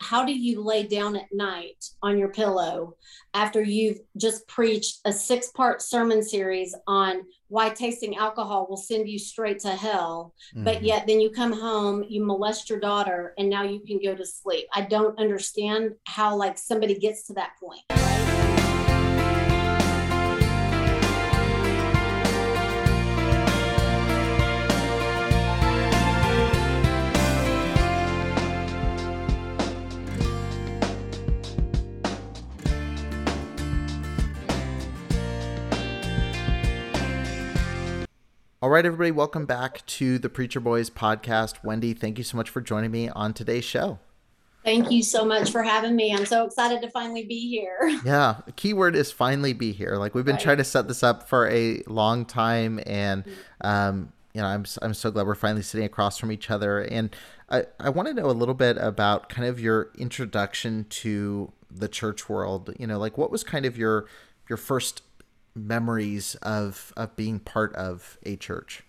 how do you lay down at night on your pillow after you've just preached a six part sermon series on why tasting alcohol will send you straight to hell mm-hmm. but yet then you come home you molest your daughter and now you can go to sleep i don't understand how like somebody gets to that point All right, everybody, welcome back to the Preacher Boys podcast. Wendy, thank you so much for joining me on today's show. Thank you so much for having me. I'm so excited to finally be here. Yeah, the keyword is finally be here. Like we've been right. trying to set this up for a long time, and um, you know, I'm I'm so glad we're finally sitting across from each other. And I I want to know a little bit about kind of your introduction to the church world. You know, like what was kind of your your first memories of of being part of a church?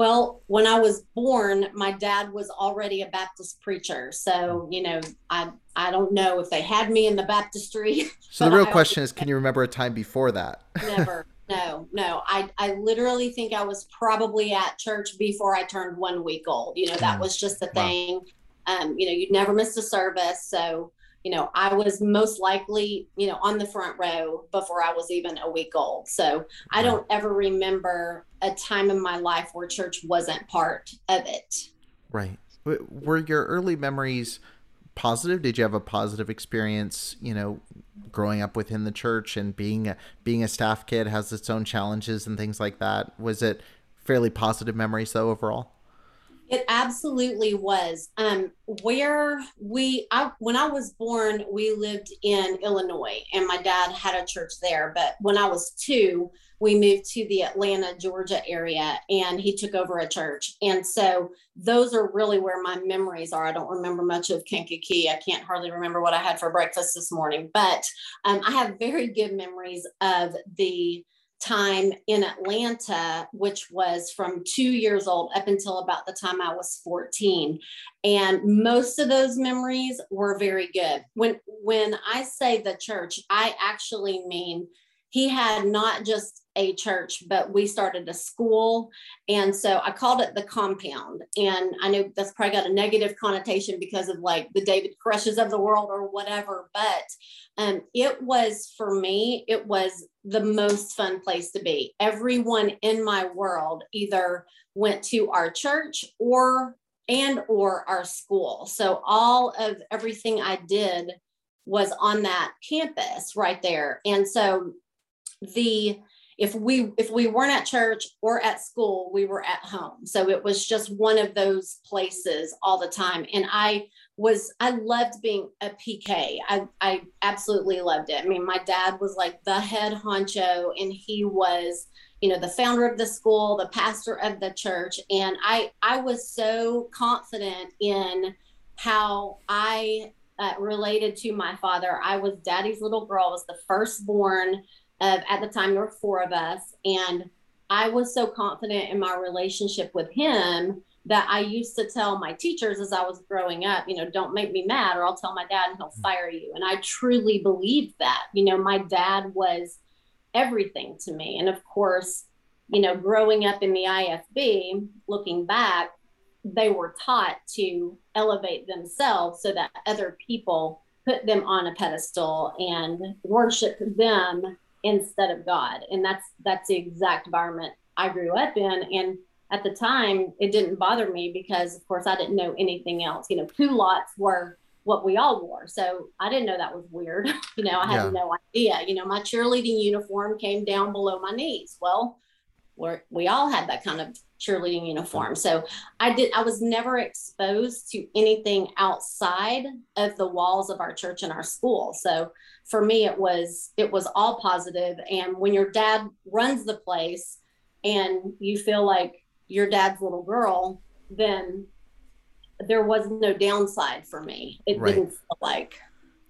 Well, when I was born, my dad was already a Baptist preacher. So, you know, I I don't know if they had me in the baptistry. So the real I question is, can you remember a time before that? Never. No, no. I I literally think I was probably at church before I turned one week old. You know, that mm. was just the thing. Wow. Um, you know, you'd never miss a service. So you know, I was most likely, you know, on the front row before I was even a week old. So I don't ever remember a time in my life where church wasn't part of it. Right. Were your early memories positive? Did you have a positive experience, you know, growing up within the church and being a, being a staff kid has its own challenges and things like that? Was it fairly positive memories though overall? It absolutely was. Um, where we, I, when I was born, we lived in Illinois, and my dad had a church there. But when I was two, we moved to the Atlanta, Georgia area, and he took over a church. And so those are really where my memories are. I don't remember much of Kankakee. I can't hardly remember what I had for breakfast this morning, but um, I have very good memories of the time in Atlanta, which was from two years old up until about the time I was 14. And most of those memories were very good. When when I say the church, I actually mean he had not just a church, but we started a school. And so I called it the compound. And I know that's probably got a negative connotation because of like the David Koreshes of the world or whatever. But um, it was for me, it was the most fun place to be. Everyone in my world either went to our church or and or our school. So all of everything I did was on that campus right there. And so the if we if we weren't at church or at school we were at home. So it was just one of those places all the time. And i was i loved being a pk i i absolutely loved it. I mean my dad was like the head honcho and he was you know the founder of the school the pastor of the church. And i i was so confident in how i uh, related to my father. I was daddy's little girl I was the firstborn of at the time there were four of us and i was so confident in my relationship with him that i used to tell my teachers as i was growing up you know don't make me mad or i'll tell my dad and he'll mm. fire you. And i truly believed that. You know my dad was everything to me. And of course you know growing up in the ifb looking back they were taught to elevate themselves so that other people put them on a pedestal and worship them instead of God. And that's that's the exact environment I grew up in. And at the time, it didn't bother me because, of course, I didn't know anything else. You know, culottes were what we all wore, so I didn't know that was weird. you know, I had yeah. no idea. You know, my cheerleading uniform came down below my knees. Well, we we all had that kind of cheerleading uniform. So I did I was never exposed to anything outside of the walls of our church and our school. So for me it was it was all positive and when your dad runs the place and you feel like your dad's little girl, then there was no downside for me. It right. didn't feel like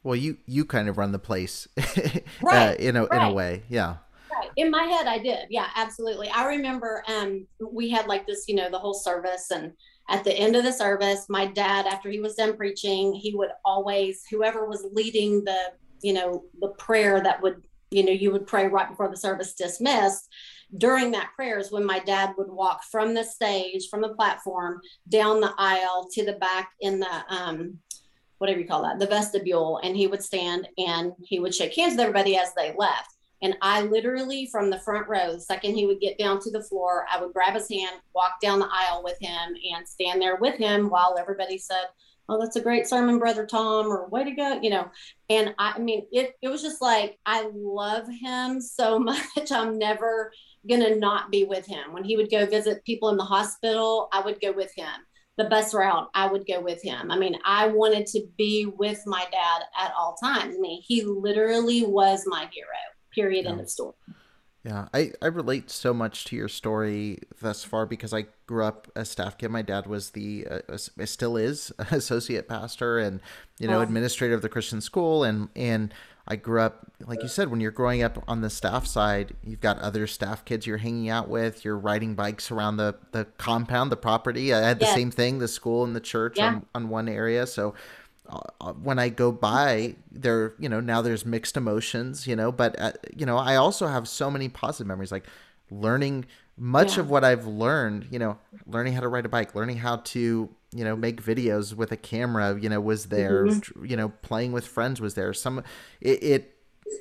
well, you you kind of run the place, right, uh, in a right. in a way, yeah in my head i did yeah absolutely i remember um we had like this you know the whole service and at the end of the service, my dad, after he was done preaching, he would always, whoever was leading the, you know, the prayer that would, you know, you would pray right before the service dismissed. During that prayer is when my dad would walk from the stage, from the platform, down the aisle to the back in the, um, whatever you call that, the vestibule, and he would stand and he would shake hands with everybody as they left. And I literally, from the front row, the second he would get down to the floor, I would grab his hand, walk down the aisle with him, and stand there with him while everybody said, Oh, that's a great sermon, Brother Tom, or way to go, you know. And I, I mean, it, it was just like, I love him so much. I'm never going to not be with him. When he would go visit people in the hospital, I would go with him. The bus route, I would go with him. I mean, I wanted to be with my dad at all times. I mean, he literally was my hero period yeah. end of story yeah I, I relate so much to your story thus far because i grew up a staff kid my dad was the uh, still is associate pastor and you know oh. administrator of the christian school and and i grew up like you said when you're growing up on the staff side you've got other staff kids you're hanging out with you're riding bikes around the the compound the property i had the yes. same thing the school and the church yeah. on, on one area so uh, when I go by, there, you know, now there's mixed emotions, you know, but, uh, you know, I also have so many positive memories, like learning much yeah. of what I've learned, you know, learning how to ride a bike, learning how to, you know, make videos with a camera, you know, was there, mm-hmm. you know, playing with friends was there. Some, it, it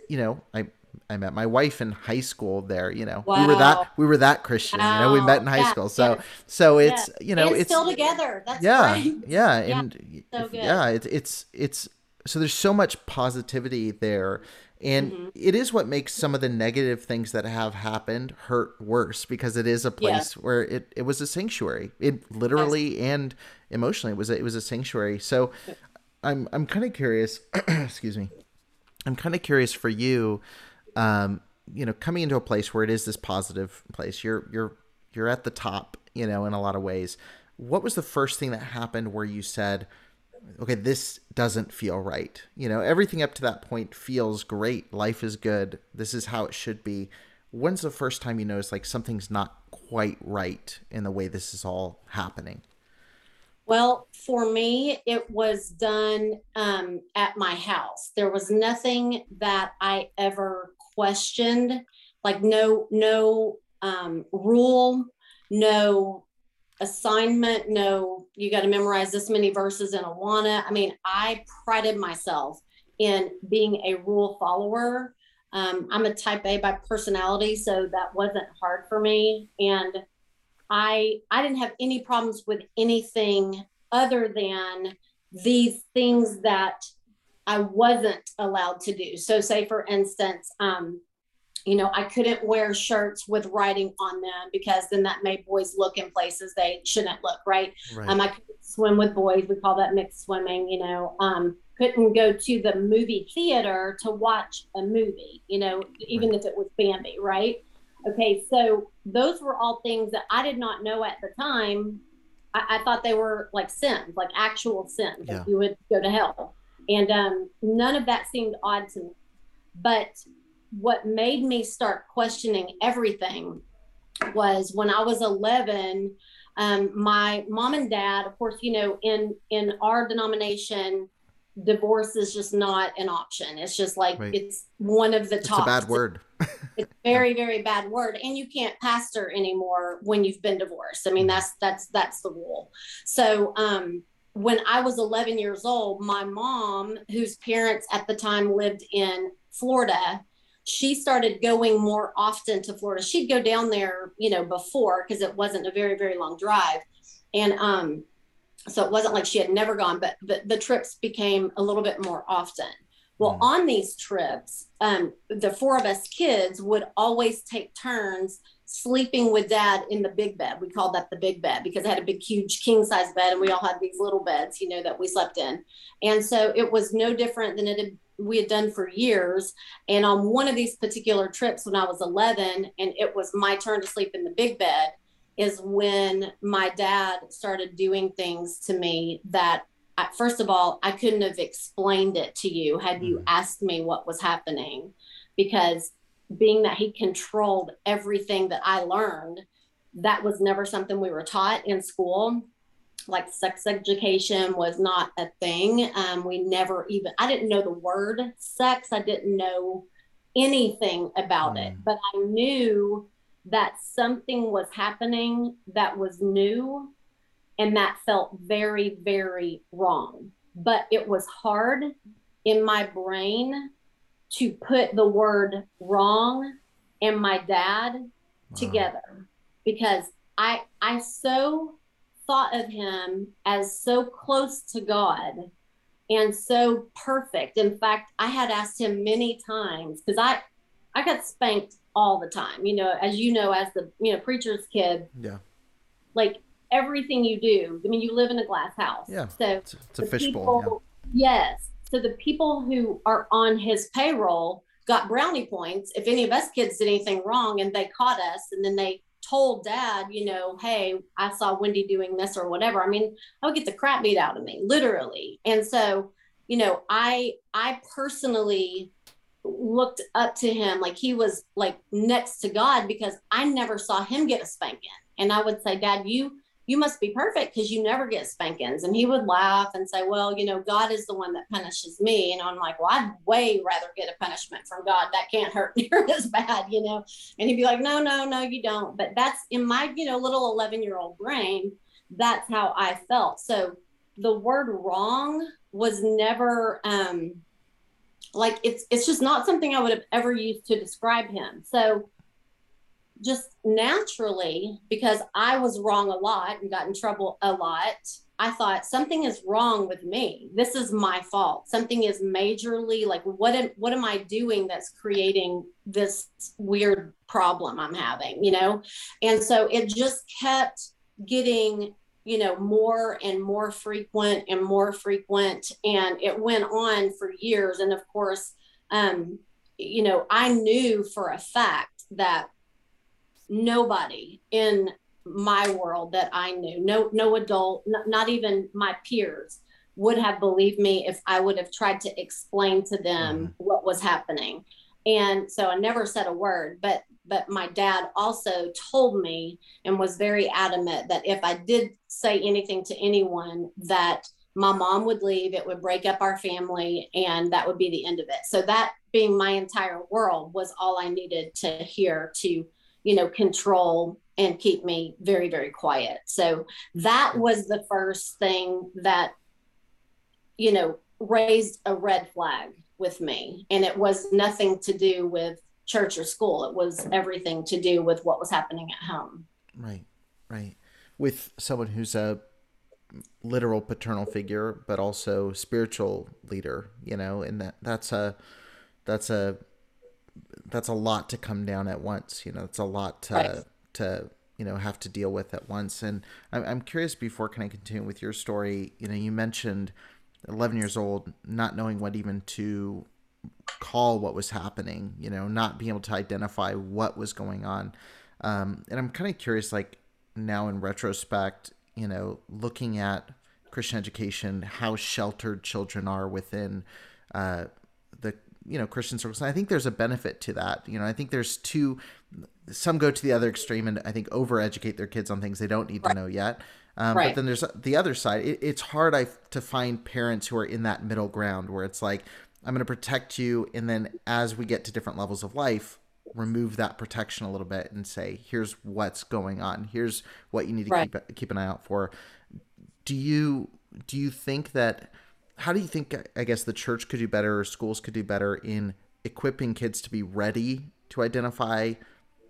you know, I, I met my wife in high school there, you know. Wow. We were that we were that Christian, wow. you know. We met in high yeah, school. So yeah. so it's, yeah. you know, it's still together. That's yeah, great. Yeah, and so yeah, it's it's it's so there's so much positivity there. And mm-hmm. it is what makes some of the negative things that have happened hurt worse because it is a place where it, it was a sanctuary. It literally yes. and emotionally it was a, it was a sanctuary. So I'm I'm kind of curious, excuse me. I'm kind of curious for you um, you know, coming into a place where it is this positive place, you're you're you're at the top, you know, in a lot of ways. What was the first thing that happened where you said, okay, this doesn't feel right? You know, everything up to that point feels great. Life is good. This is how it should be. When's the first time you noticed like something's not quite right in the way this is all happening? Well, for me, it was done um, at my house. There was nothing that I ever questioned, like no no um, rule, no assignment, no you got to memorize this many verses in Awana. I mean, I prided myself in being a rule follower. Um, I'm a type A by personality, so that wasn't hard for me, and I I didn't have any problems with anything other than these things that I wasn't allowed to do. So, say for instance, um, you know, I couldn't wear shirts with writing on them because then that made boys look in places they shouldn't look, right? right. Um, I couldn't swim with boys. We call that mixed swimming, you know. Um, couldn't go to the movie theater to watch a movie, you know, even right. if it was Bambi, right? Okay, so those were all things that I did not know at the time. I, I thought they were like sins, like actual sins. Yeah. Like you would go to hell. And um, none of that seemed odd to me. But what made me start questioning everything was when I was 11. Um, my mom and dad, of course, you know, in in our denomination, divorce is just not an option. It's just like right. it's one of the top. It's a bad word. it's very very bad word, and you can't pastor anymore when you've been divorced. I mean, mm-hmm. that's that's that's the rule. So, um, when I was 11 years old, my mom, whose parents at the time lived in Florida, she started going more often to Florida. She'd go down there, you know, before because it wasn't a very, very long drive. And um, so it wasn't like she had never gone, but, but the trips became a little bit more often. Well, mm. on these trips, um, the four of us kids would always take turns sleeping with dad in the big bed. We called that the big bed because I had a big, huge king size bed and we all had these little beds, you know, that we slept in. And so it was no different than it had, we had done for years. And on one of these particular trips when I was 11 and it was my turn to sleep in the big bed is when my dad started doing things to me that I, first of all, I couldn't have explained it to you had you mm-hmm. asked me what was happening because being that he controlled everything that I learned, that was never something we were taught in school. like sex education was not a thing. Um, we never even, I didn't know the word sex. I didn't know anything about mm. it, but I knew that something was happening that was new and that felt very, very wrong. But it was hard in my brain to put the word wrong and my dad wow. together because I I so thought of him as so close to God and so perfect. In fact, I had asked him many times because I I got spanked all the time. You know, as you know, as the you know preacher's kid. Yeah. Like everything you do. I mean, you live in a glass house. Yeah. So it's, it's a fishbowl. Yeah. Yes. So the people who are on his payroll got brownie points if any of us kids did anything wrong and they caught us and then they told dad, you know, hey, I saw Wendy doing this or whatever. I mean, I would get the crap beat out of me, literally. And so, you know, I I personally looked up to him like he was like next to God because I never saw him get a spanking. And I would say, Dad, you you must be perfect because you never get spankings. And he would laugh and say, Well, you know, God is the one that punishes me. And I'm like, Well, I'd way rather get a punishment from God. That can't hurt near as bad, you know? And he'd be like, No, no, no, you don't. But that's in my, you know, little 11 year old brain, that's how I felt. So the word wrong was never, um, like it's it's just not something I would have ever used to describe him. So just naturally, because I was wrong a lot and got in trouble a lot, I thought something is wrong with me. This is my fault. Something is majorly like what am what am I doing that's creating this weird problem I'm having, you know? And so it just kept getting, you know, more and more frequent and more frequent and it went on for years and of course um you know, I knew for a fact that nobody in my world that I knew, no no adult, n- not even my peers would have believed me if I would have tried to explain to them mm-hmm. what was happening. And so I never said a word, but but my dad also told me and was very adamant that if I did say anything to anyone that my mom would leave, it would break up our family and that would be the end of it. So that being my entire world was all I needed to hear to you know, control and keep me very, very quiet. So that mm-hmm. was the first thing that, you know, raised a red flag with me. And it was nothing to do with church or school, it was everything to do with what was happening at home. Right, right. With someone who's a literal paternal figure, but also spiritual leader, you know, and that that's a that's a that's a lot to come down at once. You know, it's a lot to right. to you know have to deal with at once. And I'm I'm curious. Before can I continue with your story? You know, you mentioned 11 years old, not knowing what even to call what was happening. You know, not being able to identify what was going on. Um, and I'm kind of curious, like now in retrospect, you know, looking at Christian education, how sheltered children are within uh, you know Christian circles. And I think there's a benefit to that. You know, I think there's two. Some go to the other extreme and I think overeducate their kids on things they don't need right. to know yet. Um, right. But then there's the other side. It, it's hard I, to find parents who are in that middle ground where it's like I'm going to protect you, and then as we get to different levels of life, remove that protection a little bit and say, here's what's going on. Here's what you need to right. keep keep an eye out for. Do you do you think that? How do you think I guess the church could do better or schools could do better in equipping kids to be ready to identify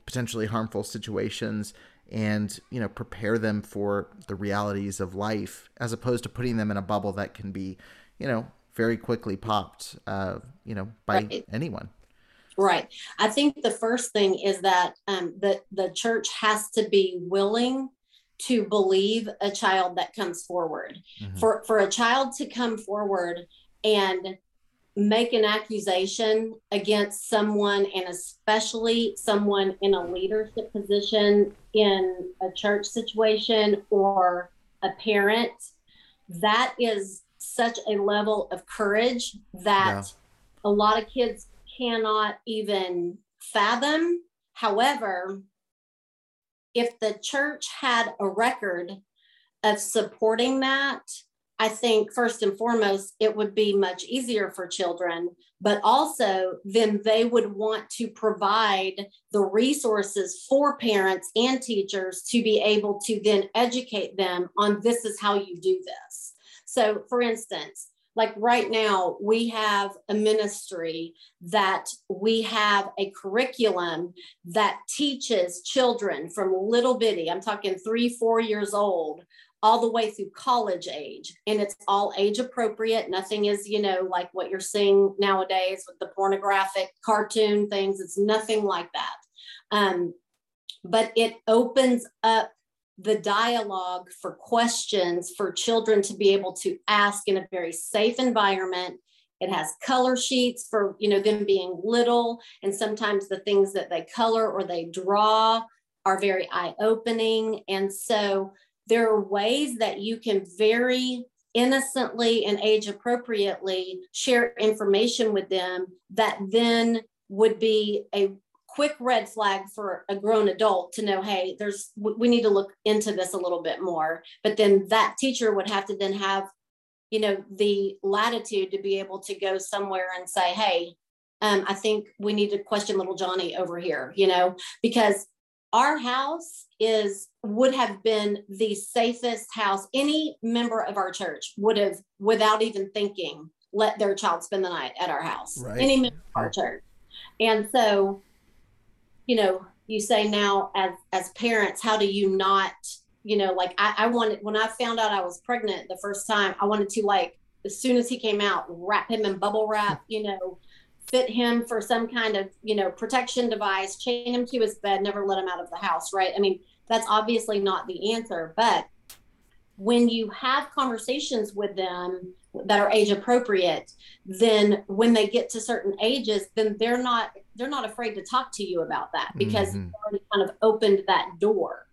potentially harmful situations and you know prepare them for the realities of life as opposed to putting them in a bubble that can be you know very quickly popped uh, you know by right. anyone right i think the first thing is that um, the the church has to be willing to believe a child that comes forward. Mm-hmm. For for a child to come forward and make an accusation against someone and especially someone in a leadership position in a church situation or a parent that is such a level of courage that yeah. a lot of kids cannot even fathom however if the church had a record of supporting that, I think first and foremost, it would be much easier for children, but also then they would want to provide the resources for parents and teachers to be able to then educate them on this is how you do this. So, for instance, like right now, we have a ministry that we have a curriculum that teaches children from little bitty, I'm talking three, four years old, all the way through college age. And it's all age appropriate. Nothing is you know like what you're seeing nowadays with the pornographic cartoon things. It's nothing like that. Um, but it opens up the dialogue for questions for children to be able to ask in a very safe environment. It has color sheets for you know them being little and sometimes the things that they color or they draw are very eye opening and so there are ways that you can very innocently and age appropriately share information with them that then would be a quick red flag for a grown adult to know hey there's we need to look into this a little bit more. But then that teacher would have to then have you know the latitude to be able to go somewhere and say hey um, i think we need to question little johnny over here you know because our house is would have been the safest house any member of our church would have without even thinking let their child spend the night at our house. Right. any member of our church. And so you know you say now as as parents how do you not you know like i, I wanted when i found out i was pregnant the first time i wanted to like as soon as he came out wrap him in bubble wrap you know fit him for some kind of you know protection device chain him to his bed never let him out of the house right? I mean that's obviously not the answer but when you have conversations with them that are age appropriate then when they get to certain ages then they're not they're not afraid to talk to you about that because mm-hmm. already kind of opened that door.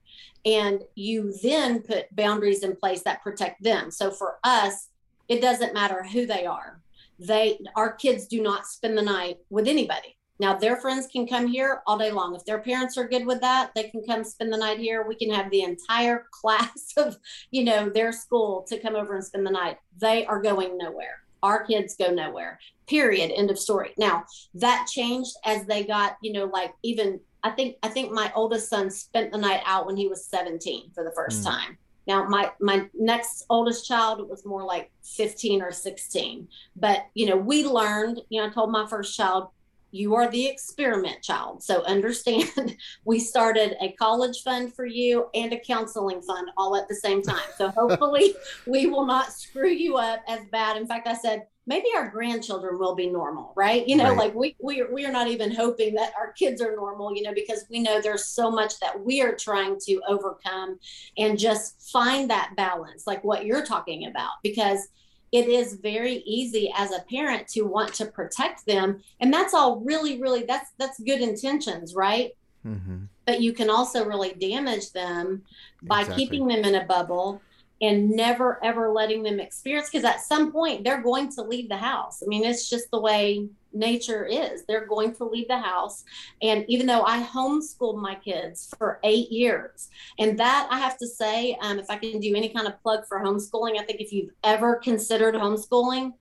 And you then put boundaries in place that protect them. So for us it doesn't matter who they are. They our kids do not spend the night with anybody now their friends can come here all day long. If their parents are good with that they can come spend the night here. We can have the entire class of you know their school to come over and spend the night. They are going nowhere. Our kids go nowhere. Period. End of story. Now that changed as they got you know like even i think i think my oldest son spent the night out when he was 17 for the first mm. time. Now, my my next oldest child was more like 15 or 16. But you know, we learned. You know, I told my first child, "You are the experiment child." So understand, we started a college fund for you and a counseling fund all at the same time. So hopefully, we will not screw you up as bad. In fact, I said maybe our grandchildren will be normal right you know right. like we we we are not even hoping that our kids are normal you know because we know there's so much that we are trying to overcome and just find that balance like what you're talking about because it is very easy as a parent to want to protect them and that's all really really that's that's good intentions right mm-hmm. but you can also really damage them by exactly. keeping them in a bubble and never ever letting them experience because at some point they're going to leave the house. I mean, it's just the way nature is. They're going to leave the house. And even though I homeschooled my kids for eight years, and that I have to say, um, if I can do any kind of plug for homeschooling, I think if you've ever considered homeschooling,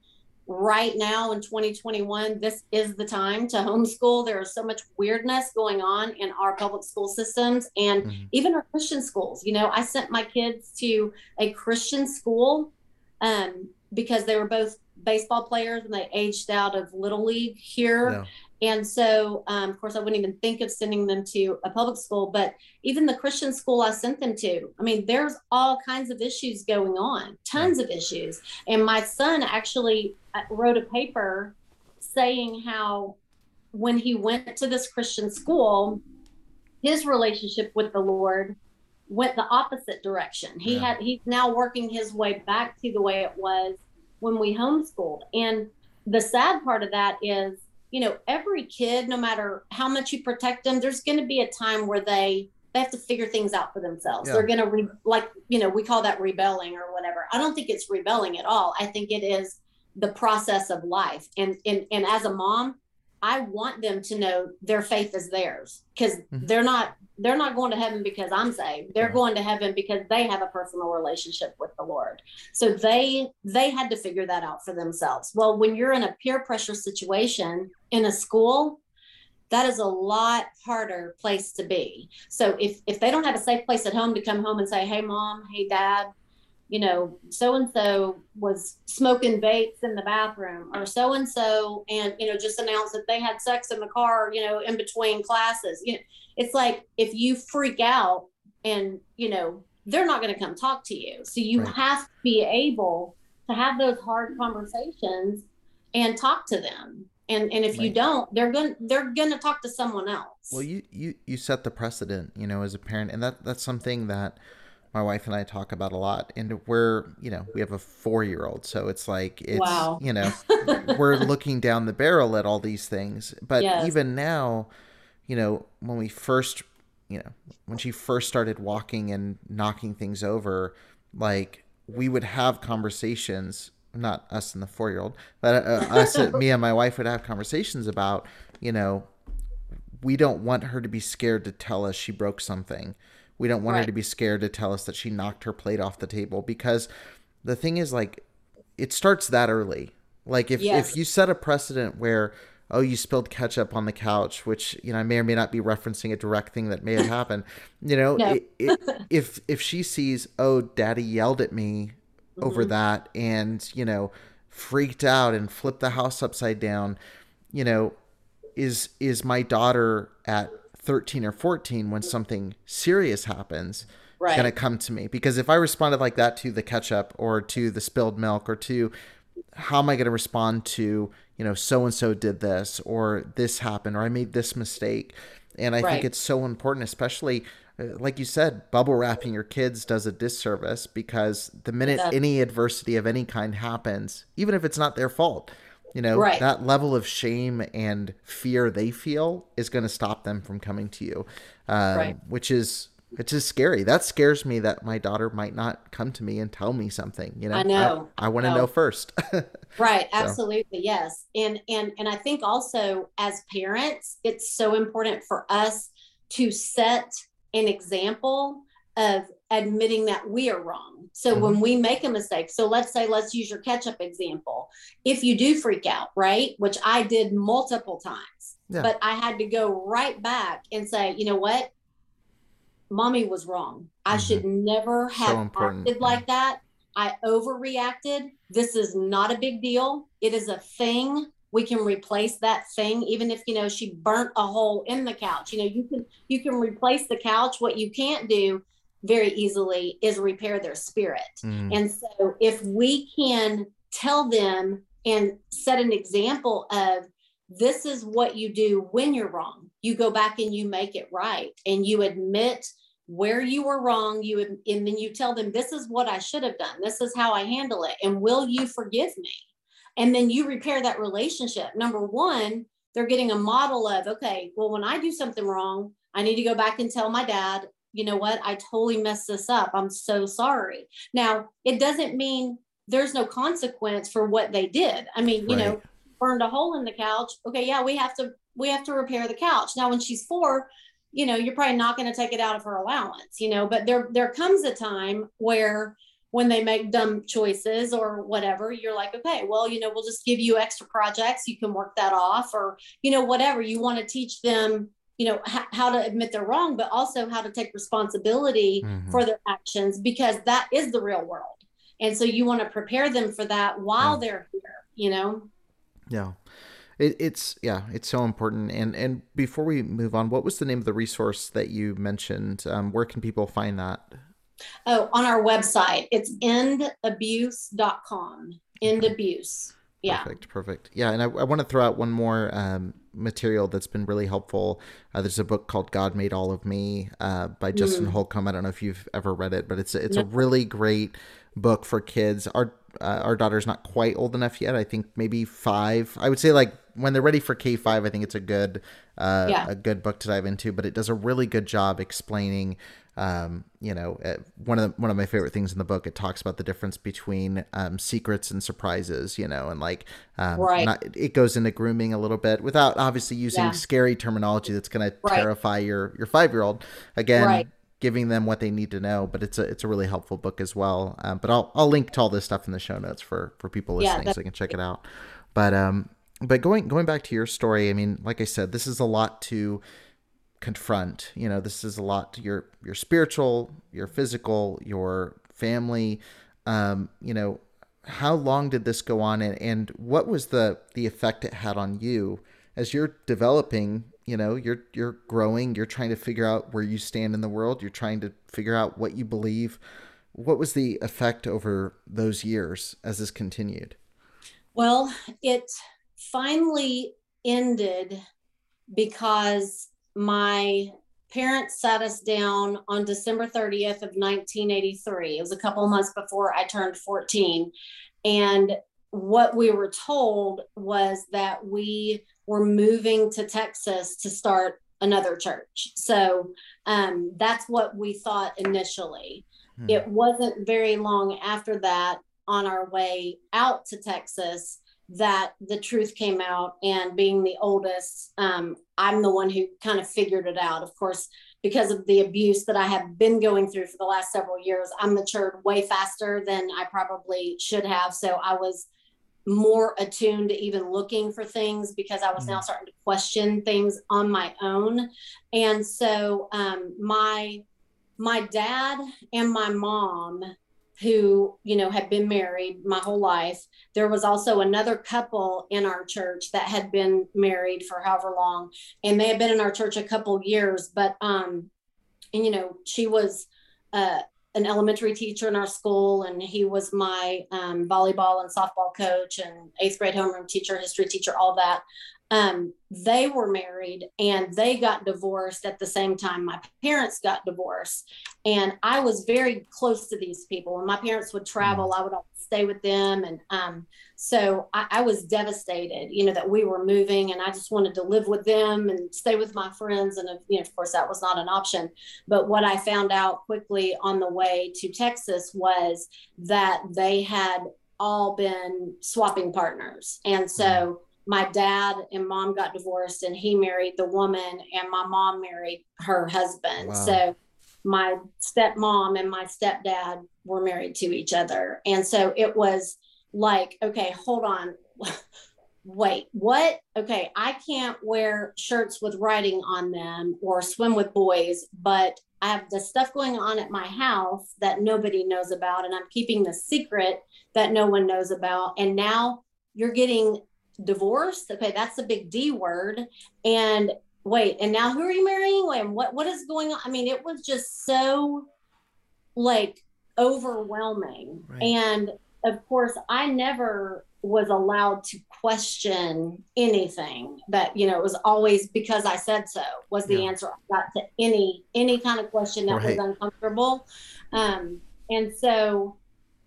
right now in 2021, this is the time to homeschool. There is so much weirdness going on in our public school systems and mm-hmm. even our Christian schools. You know, I sent my kids to a Christian school um, because they were both baseball players and they aged out of Little League here. And so, um, of course, I wouldn't even think of sending them to a public school, but even the Christian school I sent them to, I mean, there's all kinds of issues going on, tons of issues. And my son actually uh, wrote a paper saying how when he went to this Christian school, his relationship with the Lord went the opposite direction. He yeah. had he's now working his way back to the way it was when we homeschooled. And the sad part of that is you know, every kid, no matter how much you protect them, there's going to be a time where they they have to figure things out for themselves. Yeah. They're going to re- like, you know, we call that rebelling or whatever. I don't think it's rebelling at all. I think it is the process of life. And and and as a mom, I want them to know their faith is theirs because mm-hmm. they're not they're not going to heaven because I'm saved. They're going to heaven because they have a personal relationship with the Lord. So they they had to figure that out for themselves. Well, when you're in a peer pressure situation in a school, that is a lot harder place to be. So if if they don't have a safe place at home to come home and say, "Hey mom, hey dad, you know, so and so was smoking vapes in the bathroom, or so and so, and you know, just announced that they had sex in the car, you know, in between classes. You know, it's like if you freak out and you know they're not going to come talk to you, so you right. have to be able to have those hard conversations and talk to them. And and if right. you don't, they're going they're going to talk to someone else. Well, you you you set the precedent, you know, as a parent, and that that's something that my wife and I talk about a lot. And we're, you know, we have a four year old. So it's like, it's, wow. you know, we're looking down the barrel at all these things. But yes. even now, you know, when we first, you know, when she first started walking and knocking things over, like we would have conversations, not us and the four year old, but uh, us, me and my wife would have conversations about, you know, we don't want her to be scared to tell us she broke something we don't want right. her to be scared to tell us that she knocked her plate off the table because the thing is like it starts that early. Like if yes. if you set a precedent where oh you spilled ketchup on the couch which you know i may or may not be referencing a direct thing that may have happened you know no. it, it, if if she sees oh daddy yelled at me mm-hmm. over that and you know freaked out and flipped the house upside down you know is is my daughter at 13 or 14 when something serious happens right. going to come to me because if i responded like that to the ketchup or to the spilled milk or to how am i going to respond to you know so and so did this or this happened or i made this mistake and i right. think it's so important especially uh, like you said bubble wrapping your kids does a disservice because the minute any adversity of any kind happens even if it's not their fault you know right. that level of shame and fear they feel is going to stop them from coming to you um, right. which is it's just scary. That scares me that my daughter might not come to me and tell me something you know? I know. I, I want to know first. Right. Absolutely so. yes. And and and i think also as parents it's so important for us to set an example of admitting that we are wrong. So mm-hmm. when we make a mistake, so let's say, let's use your ketchup example. If you do freak out, right, which I did multiple times, yeah. but I had to go right back and say, you know what? Mommy was wrong. I mm-hmm. should never have so acted like that. I overreacted. This is not a big deal. It is a thing. We can replace that thing, even if you know she burnt a hole in the couch. You know, you can you can replace the couch. What you can't do very easily is repair their spirit. Mm. And so if we can tell them and set an example of this is what you do when you're wrong. You go back and you make it right and you admit where you were wrong you and then you tell them this is what I should have done. This is how I handle it and will you forgive me? And then you repair that relationship. Number 1, they're getting a model of okay, well when I do something wrong, I need to go back and tell my dad you know what, I totally messed this up. I'm so sorry. Now, it doesn't mean there's no consequence for what they did. I mean, you right. know, burned a hole in the couch. Okay, yeah, we have to we have to repair the couch. Now, when she's four, you know, you're probably not going to take it out of her allowance, you know, but there there comes a time where when they make dumb choices or whatever, you're like, okay, well, you know, we'll just give you extra projects. You can work that off or, you know, whatever. You want to teach them you know h- how to admit they're wrong but also how to take responsibility mm-hmm. for their actions because that is the real world. And so you want to prepare them for that while yeah. they're here you know? Yeah. It, it's yeah it's so important. And and before we move on what was the name of the resource that you mentioned? Um, where can people find that? Oh on our website. It's endabuse.com end abuse yeah. Perfect perfect. Yeah and i, I want to throw out one more um, material that's been really helpful. Uh, there's a book called god made all of me uh, by justin mm. holcomb. I don't know if you've ever read it but it's a, it's a really great book for kids. Our uh, our daughter's not quite old enough yet. I think maybe five. I would say like when they're ready for k5 i think it's a good uh, yeah. a good book to dive into but it does a really good job explaining um, you know, uh, one of the, one of my favorite things in the book. It talks about the difference between um, secrets and surprises. You know, and like um, right. Not, it goes into grooming a little bit without obviously using yeah. scary terminology that's going to terrify your your five year old. Again. Right giving them what they need to know. But it's a it's a really helpful book as well. Um, but I'll I'll link to all this stuff in the show notes for for people listening yeah, so they can check it out. But um, but going going back to your story, I mean, like I said, this is a lot to confront. You know, this is a lot to your your spiritual, your physical, your family. Um, you know, how long did this go on, and, and what was the the effect it had on you as you're developing? You know, you're you're growing. You're trying to figure out where you stand in the world. You're trying to figure out what you believe. What was the effect over those years as this continued? Well, it finally ended because my parents sat us down on December 30th of 1983. It was a couple of months before I turned 14. And what we were told was that we were moving to Texas to start another church. So um, that's what we thought initially. Hmm. It wasn't very long after that on our way out to Texas that the truth came out and being the oldest um, i'm the one who kind of figured it out. Of course because of the abuse that i have been going through for the last several years i'm matured way faster than i probably should have. So i was more attuned to even looking for things because i was mm-hmm. now starting to question things on my own. And so um, my my dad and my mom who you know had been married my whole life. There was also another couple in our church that had been married for however long and they had been in our church a couple years but um and you know she was uh an elementary teacher in our school and he was my um, volleyball and softball coach and eighth grade homeroom teacher history teacher all that. Um, they were married and they got divorced at the same time my parents got divorced. And i was very close to these people. When my parents would travel i would stay with them and um, so I, I, was devastated you know that we were moving and i just wanted to live with them and stay with my friends and you know, of course that was not an option but what i found out quickly on the way to texas was that they had all been swapping partners and so mm-hmm my dad and mom got divorced and he married the woman and my mom married her husband. Wow. So my stepmom and my stepdad were married to each other. And so it was like, okay, hold on. Wait, what? Okay, I can't wear shirts with writing on them or swim with boys, but I have the stuff going on at my house that nobody knows about, and I'm keeping the secret that no one knows about. And now you're getting divorced. Okay, that's a big D word. And wait, and now who are you marrying? Wait, what what is going on? I mean, it was just so like overwhelming. Right. And of course, I never was allowed to question anything that you know it was always because i said so was the yeah. answer i got to any any kind of question that right. was uncomfortable um and so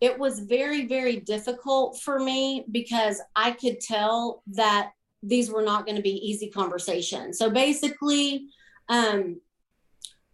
it was very, very difficult for me because I could tell that these were not going to be easy conversations. So basically, um,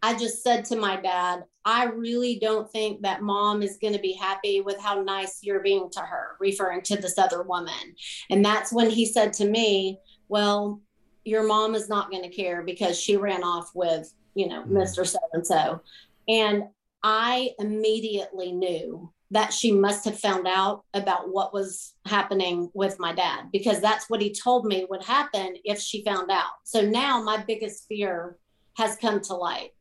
I just said to my dad, I really don't think that mom is going to be happy with how nice you're being to her, referring to this other woman. And that's when he said to me, Well, your mom is not going to care because she ran off with, you know, mm-hmm. Mr. So and so. And I immediately knew that she must have found out about what was happening with my dad because that's what he told me would happen if she found out. So now my biggest fear has come to light.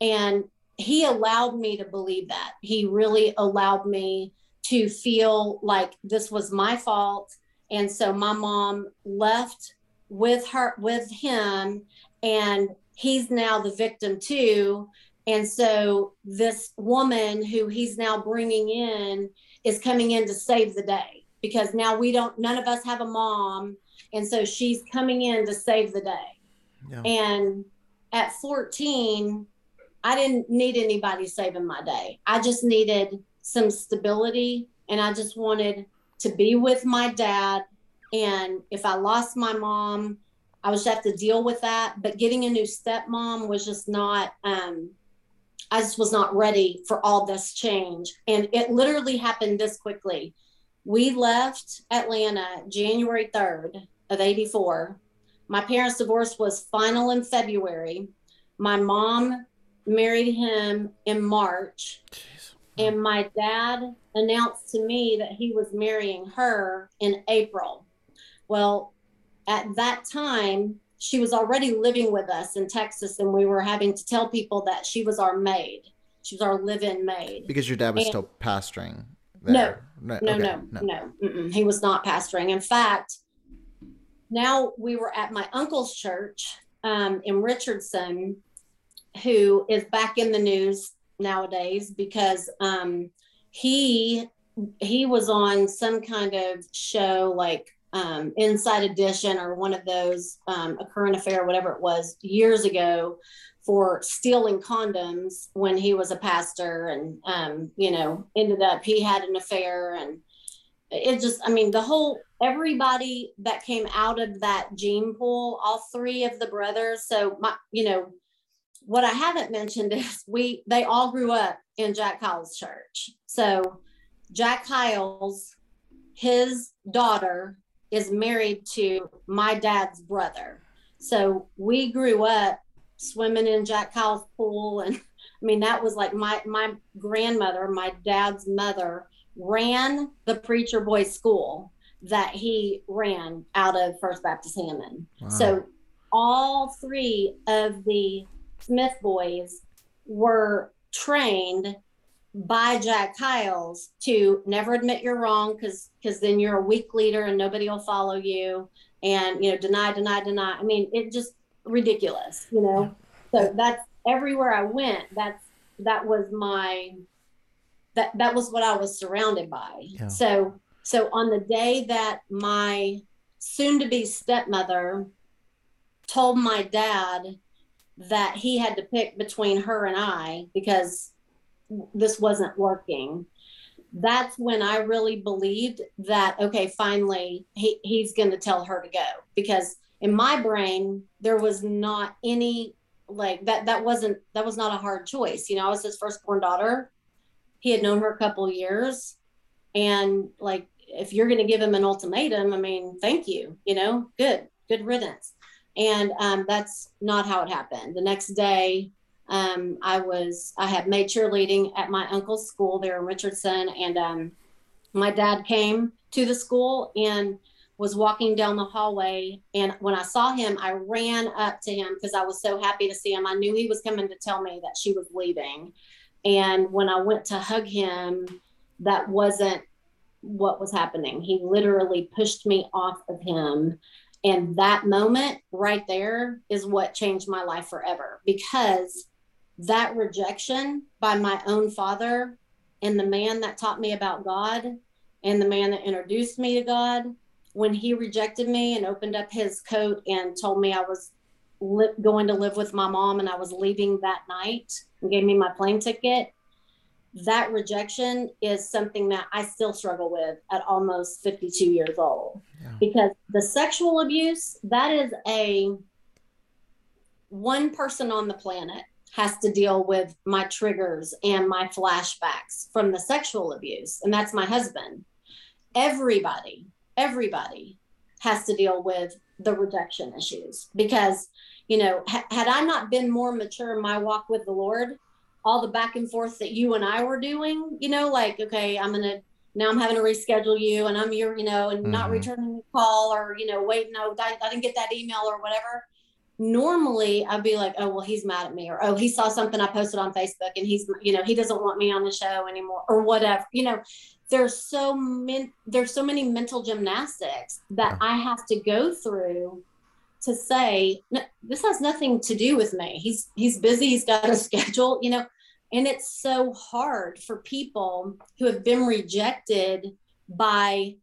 And he allowed me to believe that. He really allowed me to feel like this was my fault. And so my mom left with her with him and he's now the victim too and so this woman who he's now bringing in is coming in to save the day because now we don't, none of us have a mom. And so she's coming in to save the day. Yeah. And at 14, I didn't need anybody saving my day. I just needed some stability and I just wanted to be with my dad. And if I lost my mom, I was just have to deal with that. But getting a new stepmom was just not um, I just was not ready for all this change. And it literally happened this quickly. We left Atlanta January 3rd of 84. My parents' divorce was final in February. My mom married him in March. Jeez. And my dad announced to me that he was marrying her in April. Well, at that time, she was already living with us in Texas, and we were having to tell people that she was our maid. She was our live-in maid. Because your dad was and still pastoring. There. No, no, okay. no, no, no. He was not pastoring. In fact, now we were at my uncle's church um, in Richardson, who is back in the news nowadays because um, he he was on some kind of show like um, Inside Edition or one of those, um, a current affair, whatever it was, years ago for stealing condoms when he was a pastor and, um, you know, ended up, he had an affair and it just, I mean, the whole, everybody that came out of that gene pool, all three of the brothers. So, my, you know, what I haven't mentioned is we, they all grew up in Jack Hyles' church. So, Jack Hyles, his daughter is married to my dad's brother. So we grew up swimming in Jack Hyles' pool. And I mean, that was like my, my grandmother, my dad's mother, ran the preacher boy school that he ran out of First Baptist Hammond. Wow. So all three of the Smith boys were trained by Jack Hyles to never admit you're wrong because because then you're a weak leader and nobody will follow you and you know deny deny deny. I mean it just ridiculous you know? So that's everywhere i went that's that was my that that was what i was surrounded by. Yeah. so so on the day that my soon to be stepmother told my dad that he had to pick between her and i because this wasn't working that's when I really believed that okay, finally he, he's going to tell her to go because in my brain there was not any like that that wasn't that was not a hard choice. You know, I was his firstborn daughter. He had known her a couple years and like if you're going to give him an ultimatum, I mean, thank you, you know, good, good riddance. And um, that's not how it happened. The next day, um, I was I had made cheerleading at my uncle's school there in Richardson, and um, my dad came to the school and was walking down the hallway. And when I saw him, I ran up to him because I was so happy to see him. I knew he was coming to tell me that she was leaving. And when I went to hug him, that wasn't what was happening. He literally pushed me off of him. And that moment right there is what changed my life forever because that rejection by my own father and the man that taught me about God and the man that introduced me to God, when he rejected me and opened up his coat and told me I was li- going to live with my mom and I was leaving that night and gave me my plane ticket, that rejection is something that I still struggle with at almost 52 years old. Because the sexual abuse, that is a one person on the planet has to deal with my triggers and my flashbacks from the sexual abuse, and that's my husband. Everybody, everybody has to deal with the rejection issues because, you know, ha- had I not been more mature in my walk with the Lord, all the back and forth that you and I were doing, you know, like, okay, I'm to now I'm having to reschedule you and I'm your, you know, and mm-hmm. not returning the call or, you know, wait, no, I, I, didn't get that email or whatever normally I'd be like, oh, well, he's mad at me, or oh, he saw something I posted on Facebook and he's, you know, he doesn't want me on the show anymore, or whatever. You know, there's so many, there's so many mental gymnastics that I have to go through to say this has nothing to do with me. He's he's busy. He's got a schedule. You know, and it's so hard for people who have been rejected by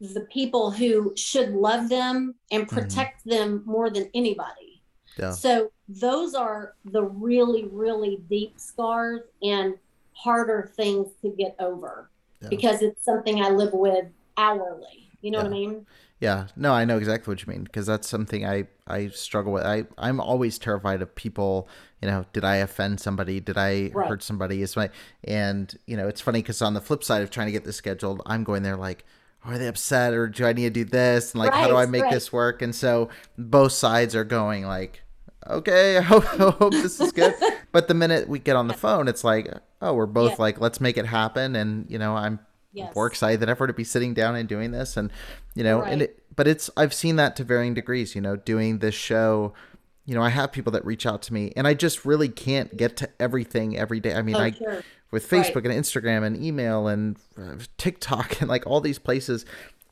the people who should love them and mm-hmm. protect mm-hmm. them more than anybody. Yeah. So those are the really, really deep scars and harder things to get over yeah. because it's something I live with hourly. You know yeah. what I mean? Yeah, no, I know exactly what you mean because that's something I I struggle with. I I'm always terrified of people. You know, did I offend somebody? Did I right. hurt somebody? Is my and you know it's funny because on the flip side of trying to get this scheduled, I'm going there like, are they upset or do I need to do this and like right, how do I make right. this work? And so both sides are going like, okay, I hope, I hope this is good. but the minute we get on the phone, it's like, oh, we're both yeah. like, let's make it happen. And you know, I'm yes. more excited than ever to be sitting down and doing this. And you know, right. and it, but it's I've seen that to varying degrees. You know, doing this show. You know, I have people that reach out to me, and I just really can't get to everything every day. I mean, oh, I sure. with Facebook right. and Instagram and email and uh, TikTok and like all these places,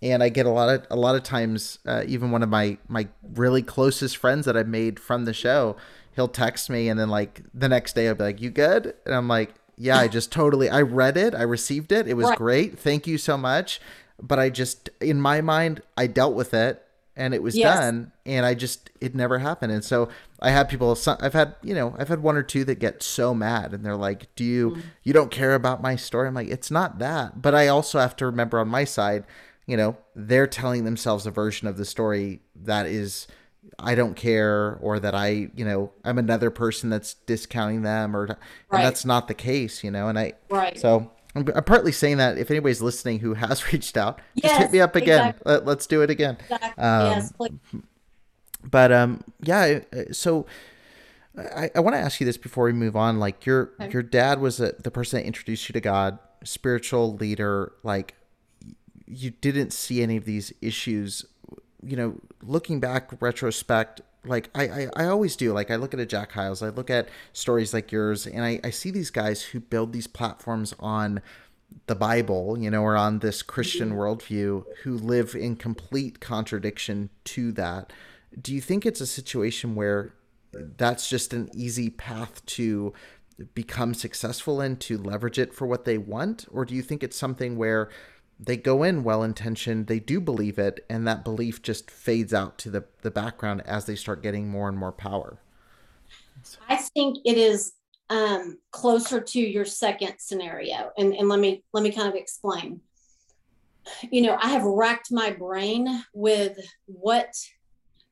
and I get a lot of a lot of times. Uh, even one of my my really closest friends that I've made from the show, he'll text me, and then like the next day I'll be like, "You good?" And I'm like, "Yeah, I just totally. I read it. I received it. It was right. great. Thank you so much." But I just, in my mind, I dealt with it, and it was yes. done, and I just it never happened. And so I had people. I've had you know I've had one or two that get so mad, and they're like, "Do you mm. you don't care about my story?" I'm like, "It's not that." But I also have to remember on my side you know, they're telling themselves a version of the story that is I don't care or that I, you know, I'm another person that's discounting them or right. and that's not the case, you know. And I right. So I'm, I'm partly saying that if anybody's listening who has reached out, yes, just hit me up again. Exactly. Let, us do it again. Exactly. Um, yes, please. But um, yeah. So I, I want to ask you this before we move on. Like your okay. your dad was a, the person that introduced you to God, spiritual leader. Like you didn't see any of these issues you know looking back retrospect like I, I, I always do. Like i look at a jack hyles i look at stories like yours and I, I see these guys who build these platforms on the bible you know or on this christian mm-hmm. worldview who live in complete contradiction to that. Do you think it's a situation where that's just an easy path to become successful and to leverage it for what they want? Or do you think it's something where they go in well intentioned, they do believe it, and that belief just fades out to the, the background as they start getting more and more power. I think it is um, closer to your second scenario. And, and let me let me kind of explain. You know, I have racked my brain with what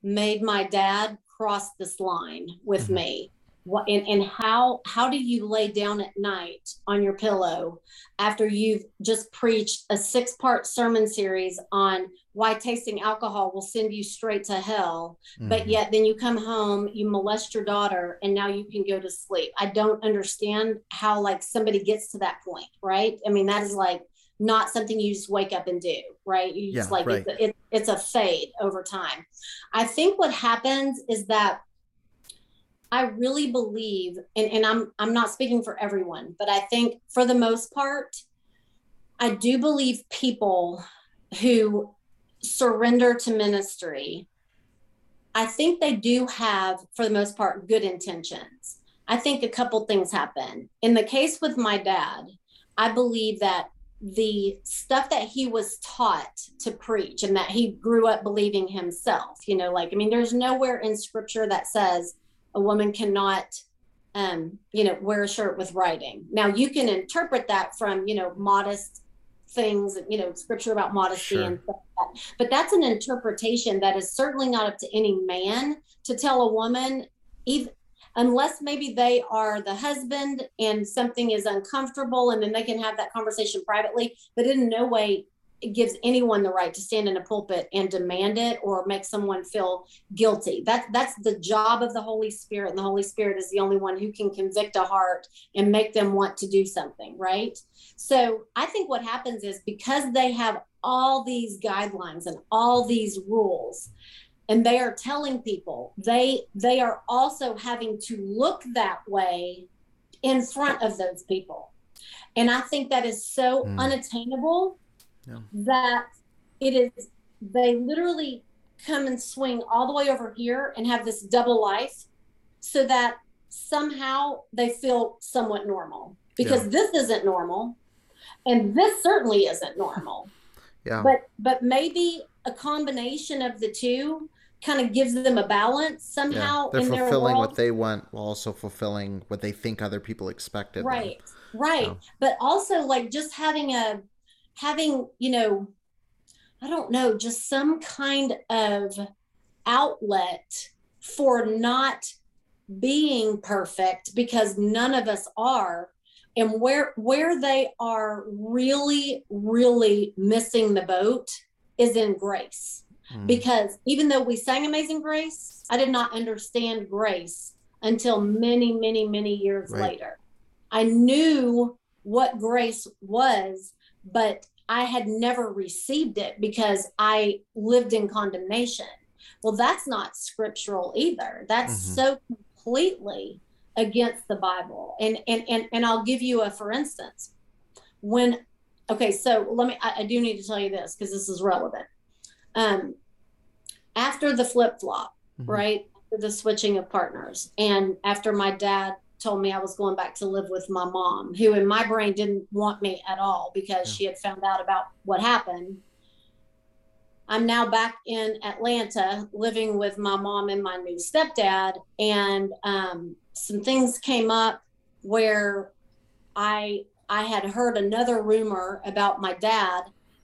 made my dad cross this line with mm-hmm. me what and, and how how do you lay down at night on your pillow after you've just preached a six part sermon series on why tasting alcohol will send you straight to hell mm-hmm. but yet then you come home you molest your daughter and now you can go to sleep i don't understand how like somebody gets to that point right i mean that is like not something you just wake up and do right you just yeah, like right. it's, a, it, it's a fade over time i think what happens is that I really believe, and, and I'm I'm not speaking for everyone, but I think for the most part, I do believe people who surrender to ministry, I think they do have, for the most part, good intentions. I think a couple things happen. In the case with my dad, I believe that the stuff that he was taught to preach and that he grew up believing himself, you know, like, I mean, there's nowhere in scripture that says, a woman cannot um, you know wear a shirt with writing now you can interpret that from you know modest things you know scripture about modesty sure. and stuff like that. but that's an interpretation that is certainly not up to any man to tell a woman even unless maybe they are the husband and something is uncomfortable and then they can have that conversation privately but in no way it gives anyone the right to stand in a pulpit and demand it or make someone feel guilty. That that's the job of the Holy Spirit, and the Holy Spirit is the only one who can convict a heart and make them want to do something, right? So I think what happens is because they have all these guidelines and all these rules, and they are telling people they they are also having to look that way in front of those people. And I think that is so mm. unattainable yeah. that it is they literally come and swing all the way over here and have this double life so that somehow they feel somewhat normal because yeah. this isn't normal and this certainly isn't normal yeah but but maybe a combination of the two kind of gives them a balance somehow yeah. they're fulfilling what they want while also fulfilling what they think other people expected right them. right so. but also like just having a having, you know, I don't know, just some kind of outlet for not being perfect because none of us are and where where they are really really missing the boat is in grace mm. because even though we sang amazing grace i did not understand grace until many many many years right. later i knew what grace was but i had never received it because i lived in condemnation well that's not scriptural either that's mm-hmm. so completely against the Bible. And and and and I'll give you a for instance. When okay, so let me I, I do need to tell you this because this is relevant. Um after the flip flop, mm-hmm. right? The switching of partners. And after my dad told me I was going back to live with my mom, who in my brain didn't want me at all because yeah. she had found out about what happened. I'm now back in Atlanta living with my mom and my new stepdad. And um, some things came up where I I had heard another rumor about my dad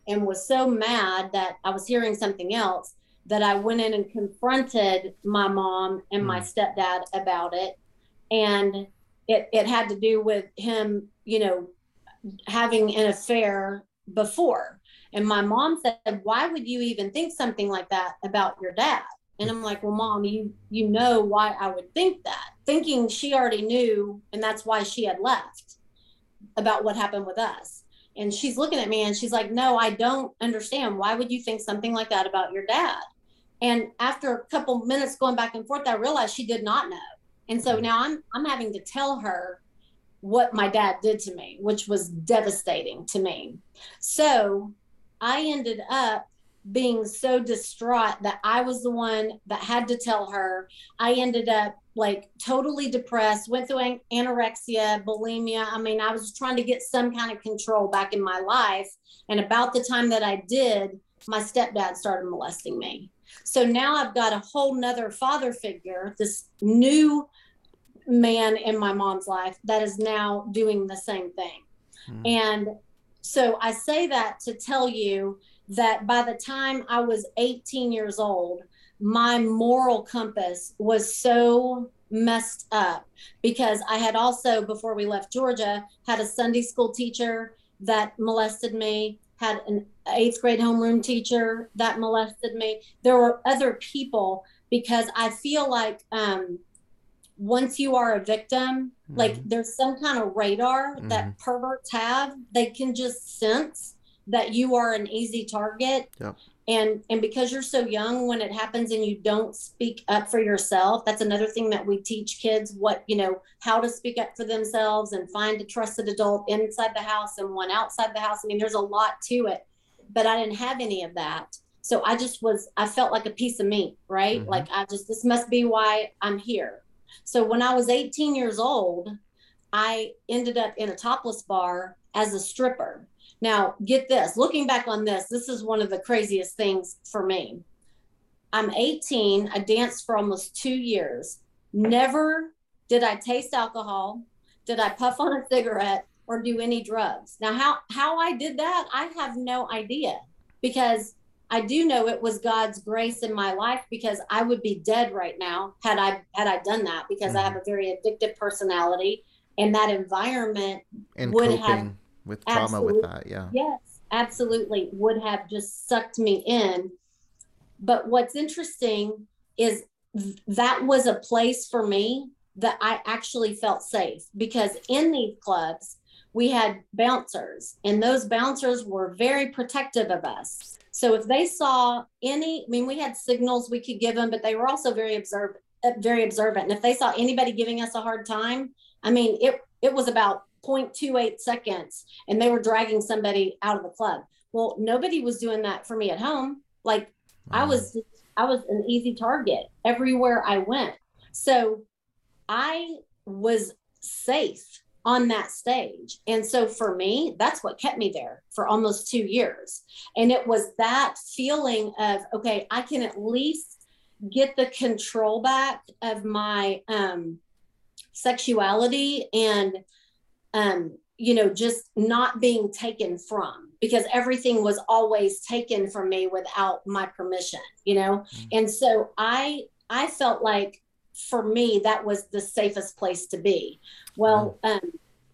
and was so mad that I was hearing something else that I went in and confronted my mom and mm. my hmm. stepdad about it. And it, it had to do with him, you know, having an affair before. And my mom said, Why would you even think something like that about your dad? And I'm like, Well, mom, you you know why I would think that. Thinking she already knew, and that's why she had left about what happened with us. And she's looking at me and she's like, No, I don't understand. Why would you think something like that about your dad? And after a couple minutes going back and forth, I realized she did not know. And so now I'm I'm having to tell her what my dad did to me, which was devastating to me. So I ended up being so distraught that I was the one that had to tell her. I ended up like totally depressed, went through anorexia, bulimia. I mean, I was trying to get some kind of control back in my life. And about the time that I did, my stepdad started molesting me. So now I've got a whole nother father figure, this new man in my mom's life that is now doing the same thing. Hmm. And so I say that to tell you that by the time I was 18 years old, my moral compass was so messed up because I had also, before we left Georgia, had a Sunday school teacher that molested me, had an eighth grade homeroom teacher that molested me. There were other people because I feel like um, once you are a victim, mm-hmm. like there's some kind of radar mm-hmm. that perverts have. They can just sense that you are an easy target. Yeah. And and because you're so young when it happens and you don't speak up for yourself, that's another thing that we teach kids what, you know, how to speak up for themselves and find a trusted adult inside the house and one outside the house. I mean, there's a lot to it. But I didn't have any of that. So I just was I felt like a piece of meat, right? Mm-hmm. Like I just this must be why I'm here so when I was 18 years old, I ended up in a topless bar as a stripper. Now, get this looking back on this, this is one of the craziest things for me. I'm 18, I danced for almost two years. Never did I taste alcohol, did I puff on a cigarette, or do any drugs. Now, how, how I did that, I have no idea because I do know it was God's grace in my life because I would be dead right now had I had I done that because mm-hmm. I have a very addictive personality and that environment and would have with trauma with that yeah. Yes absolutely would have just sucked me in. But what's interesting is th- that was a place for me that I actually felt safe because in these clubs we had bouncers and those bouncers were very protective of us so if they saw any, I mean, we had signals we could give them, but they were also very observant, uh, very observant. And if they saw anybody giving us a hard time, I mean, it it was about 0.28 seconds, and they were dragging somebody out of the club. Well, nobody was doing that for me at home. Like wow. I was, I was an easy target everywhere I went. So I was safe on that stage. And so for me, that's what kept me there for almost two years. And it was that feeling of, okay, I can at least get the control back of my um, sexuality and, um, you know, just not being taken from because everything was always taken from me without my permission, you know? Mm-hmm. And so I I felt like for me that was the safest place to be. Well, um,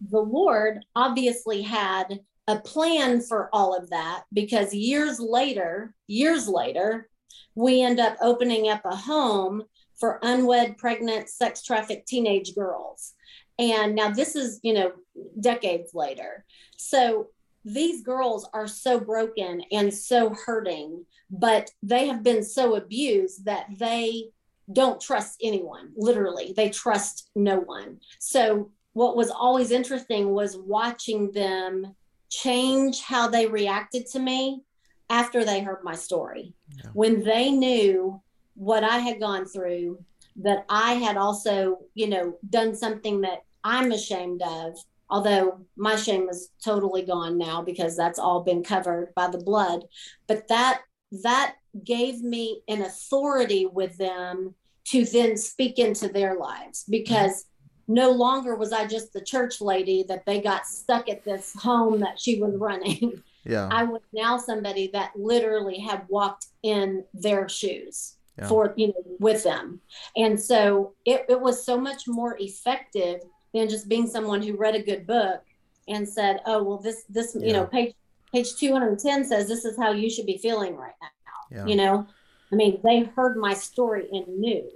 the Lord obviously had a plan for all of that because years later, years later, we end up opening up a home for unwed, pregnant, sex trafficked teenage girls. And now this is, you know, decades later. So these girls are so broken and so hurting, but they have been so abused that they don't trust anyone. Literally, they trust no one. So what was always interesting was watching them change how they reacted to me after they heard my story. Yeah. When they knew what I had gone through, that I had also, you know, done something that I'm ashamed of, although my shame is totally gone now because that's all been covered by the blood. But that that gave me an authority with them to then speak into their lives because no longer was I just the church lady that they got stuck at this home that she was running. Yeah. I was now somebody that literally had walked in their shoes yeah. for, you know, with them. And so it, it was so much more effective than just being someone who read a good book and said, oh, well, this, this, yeah. you know, page, page 210 says this is how you should be feeling right now. Yeah. You know, I mean, they heard my story and knew.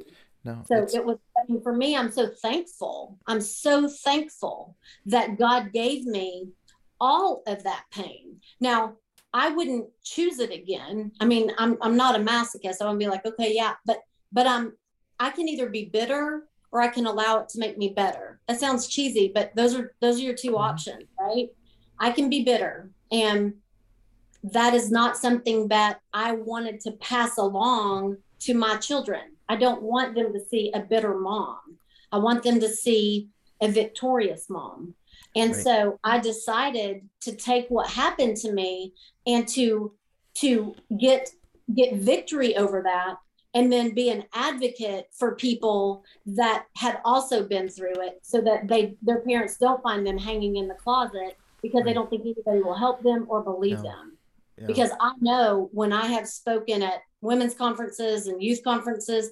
No, so it was I mean, for me i'm so thankful. I'm so thankful that god gave me all of that pain. Now i wouldn't choose it again. I mean i'm, I'm not a masochist i would be like okay yeah but but i'm i can either be bitter or i can allow it to make me better. That sounds cheesy but those are those are your 2 mm-hmm. options right? I can be bitter and that is not something that i wanted to pass along to my children I don't want them to see a bitter mom. I want them to see a victorious mom. And right. so I decided to take what happened to me and to to get get victory over that and then be an advocate for people that had also been through it so that they their parents don't find them hanging in the closet because right. they don't think anybody will help them or believe no. them. Yeah. Because I know when I have spoken at women's conferences and youth conferences,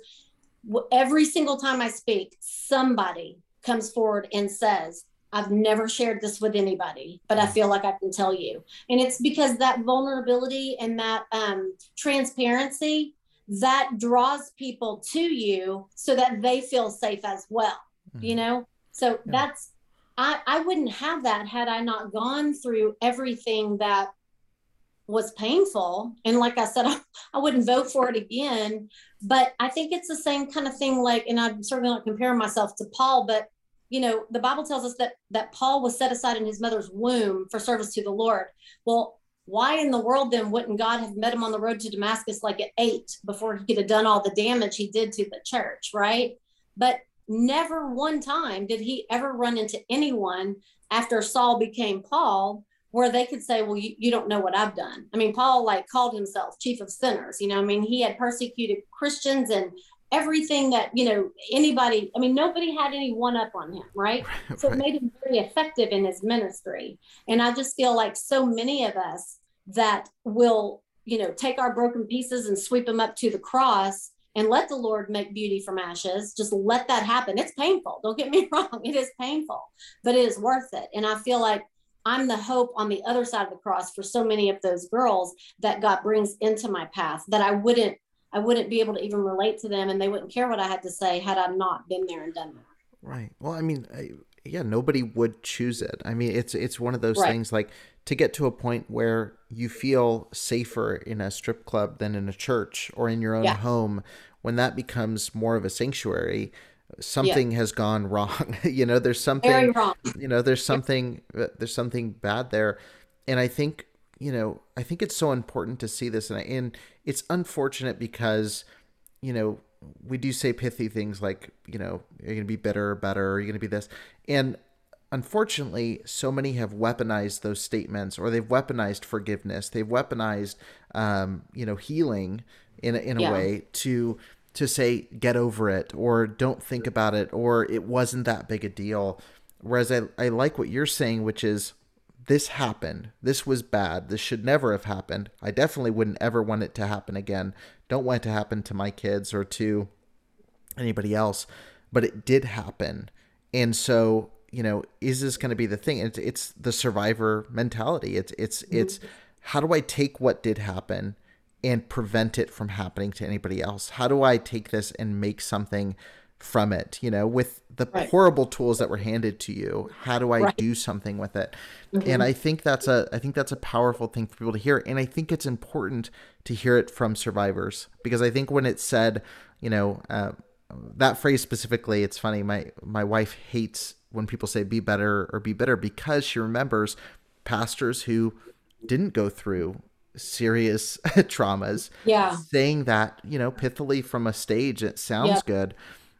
every single time I speak, somebody comes forward and says, I've never shared this with anybody, but I feel like I can tell you. And it's because that vulnerability and that um, transparency that draws people to you so that they feel safe as well. Mm-hmm. You know, so yeah. that's I I wouldn't have that had I not gone through everything that was painful. And like I said, I, I wouldn't vote for it again. But I think it's the same kind of thing. Like, and I'm certainly not comparing myself to Paul, but you know, the Bible tells us that that Paul was set aside in his mother's womb for service to the Lord. Well, why in the world then wouldn't God have met him on the road to Damascus like at eight before he could have done all the damage he did to the church, right? But never one time did he ever run into anyone after Saul became Paul where they could say, well, you, you don't know what I've done. I mean, Paul like called himself chief of sinners, you know, I mean, he had persecuted Christians and everything that, you know, anybody, I mean, nobody had any one up on him, right? So right. it made him very effective in his ministry. And I just feel like so many of us that will, you know, take our broken pieces and sweep them up to the cross and let the Lord make beauty from ashes. Just let that happen. It's painful. Don't get me wrong. It is painful, but it is worth it. And I feel like I'm the hope on the other side of the cross for so many of those girls that God brings into my path that I wouldn't I wouldn't be able to even relate to them and they wouldn't care what I had to say had I not been there and done that. Right. Well, I mean, I, yeah, nobody would choose it. I mean, it's it's one of those right. things like to get to a point where you feel safer in a strip club than in a church or in your own yeah. home when that becomes more of a sanctuary something yeah. has gone wrong. You know there's something you know there's something uh, there's something bad there. And i think you know i think it's so important to see this. And, I, and it's unfortunate because you know we do say pithy things like you know you're gonna be better or better or you're gonna be this. And unfortunately so many have weaponized those statements or they've weaponized forgiveness. They've weaponized um, you know healing in a, in a yeah. way to to say get over it or don't think about it or it wasn't that big a deal. Whereas I, I like what you're saying which is this happened. This was bad. This should never have happened. I definitely wouldn't ever want it to happen again. Don't want it to happen to my kids or to anybody else. But it did happen. And so you know is this going to be the thing? It's, it's the survivor mentality. It's it's mm-hmm. it's how do i take what did happen and prevent it from happening to anybody else how do i take this and make something from it you know with the right. horrible tools that were handed to you how do i right. do something with it mm-hmm. and i think that's a i think that's a powerful thing for people to hear and i think it's important to hear it from survivors because i think when it's said you know uh, that phrase specifically it's funny my my wife hates when people say be better or be bitter because she remembers pastors who didn't go through serious traumas yeah saying that you know pithily from a stage it sounds yep. good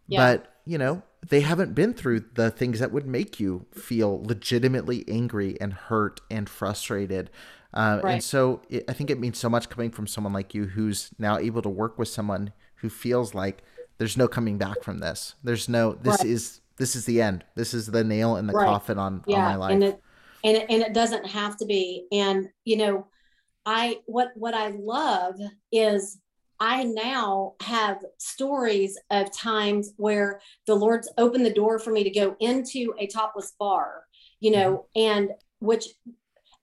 yeah. but you know they haven't been through the things that would make you feel legitimately angry and hurt and frustrated uh, right. and so it, i think it means so much coming from someone like you who's now able to work with someone who feels like there's no coming back from this there's no this right. is this is the end. This is the nail in the right. coffin on, yeah. on my life. And it, and it, and it doesn't have to be. And you know, I what what I love is I now have stories of times where the Lord's opened the door for me to go into a topless bar, you know, mm-hmm. and which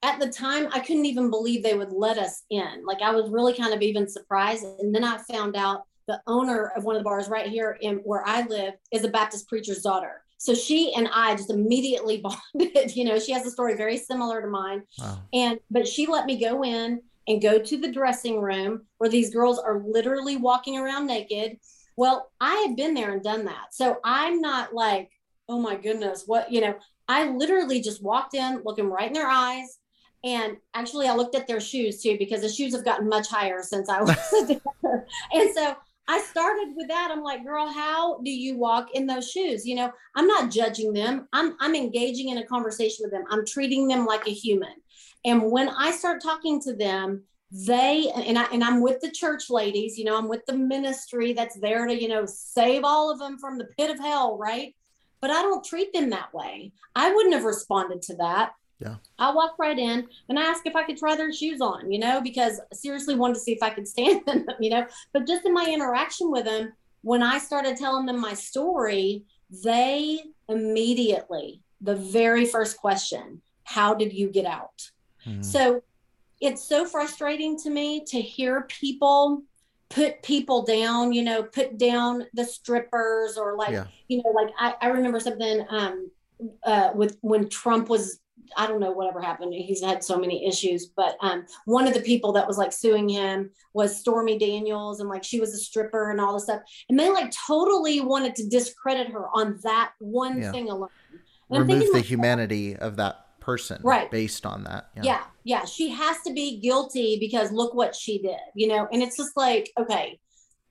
at the time I couldn't even believe they would let us in. Like I was really kind of even surprised. And then I found out the owner of one of the bars right here in where I live is a Baptist preacher's daughter. So she and I just immediately bonded. you know, she has a story very similar to mine. Wow. And but she let me go in and go to the dressing room where these girls are literally walking around naked. Well, I had been there and done that. So I'm not like, oh my goodness, what, you know, I literally just walked in looking right in their eyes. And actually, I looked at their shoes too, because the shoes have gotten much higher since I was there. And so I started with that. I'm like, girl, how do you walk in those shoes? You know, I'm not judging them. I'm I'm engaging in a conversation with them. I'm treating them like a human. And when I start talking to them, they and I and I'm with the church ladies, you know, I'm with the ministry that's there to, you know, save all of them from the pit of hell, right? But I don't treat them that way. I wouldn't have responded to that. Yeah. I walked right in and I asked if I could try their shoes on, you know, because I seriously wanted to see if I could stand in them, you know. But just in my interaction with them, when I started telling them my story, they immediately, the very first question, how did you get out? Mm. So it's so frustrating to me to hear people put people down, you know, put down the strippers or like, yeah. you know, like I, I remember something um uh with when Trump was I don't know whatever happened. He's had so many issues, but um, one of the people that was like suing him was Stormy Daniels, and like she was a stripper and all this stuff, and they like totally wanted to discredit her on that one yeah. thing alone. And Remove the like, humanity of that person, right? Based on that, yeah. yeah, yeah. She has to be guilty because look what she did, you know. And it's just like, okay,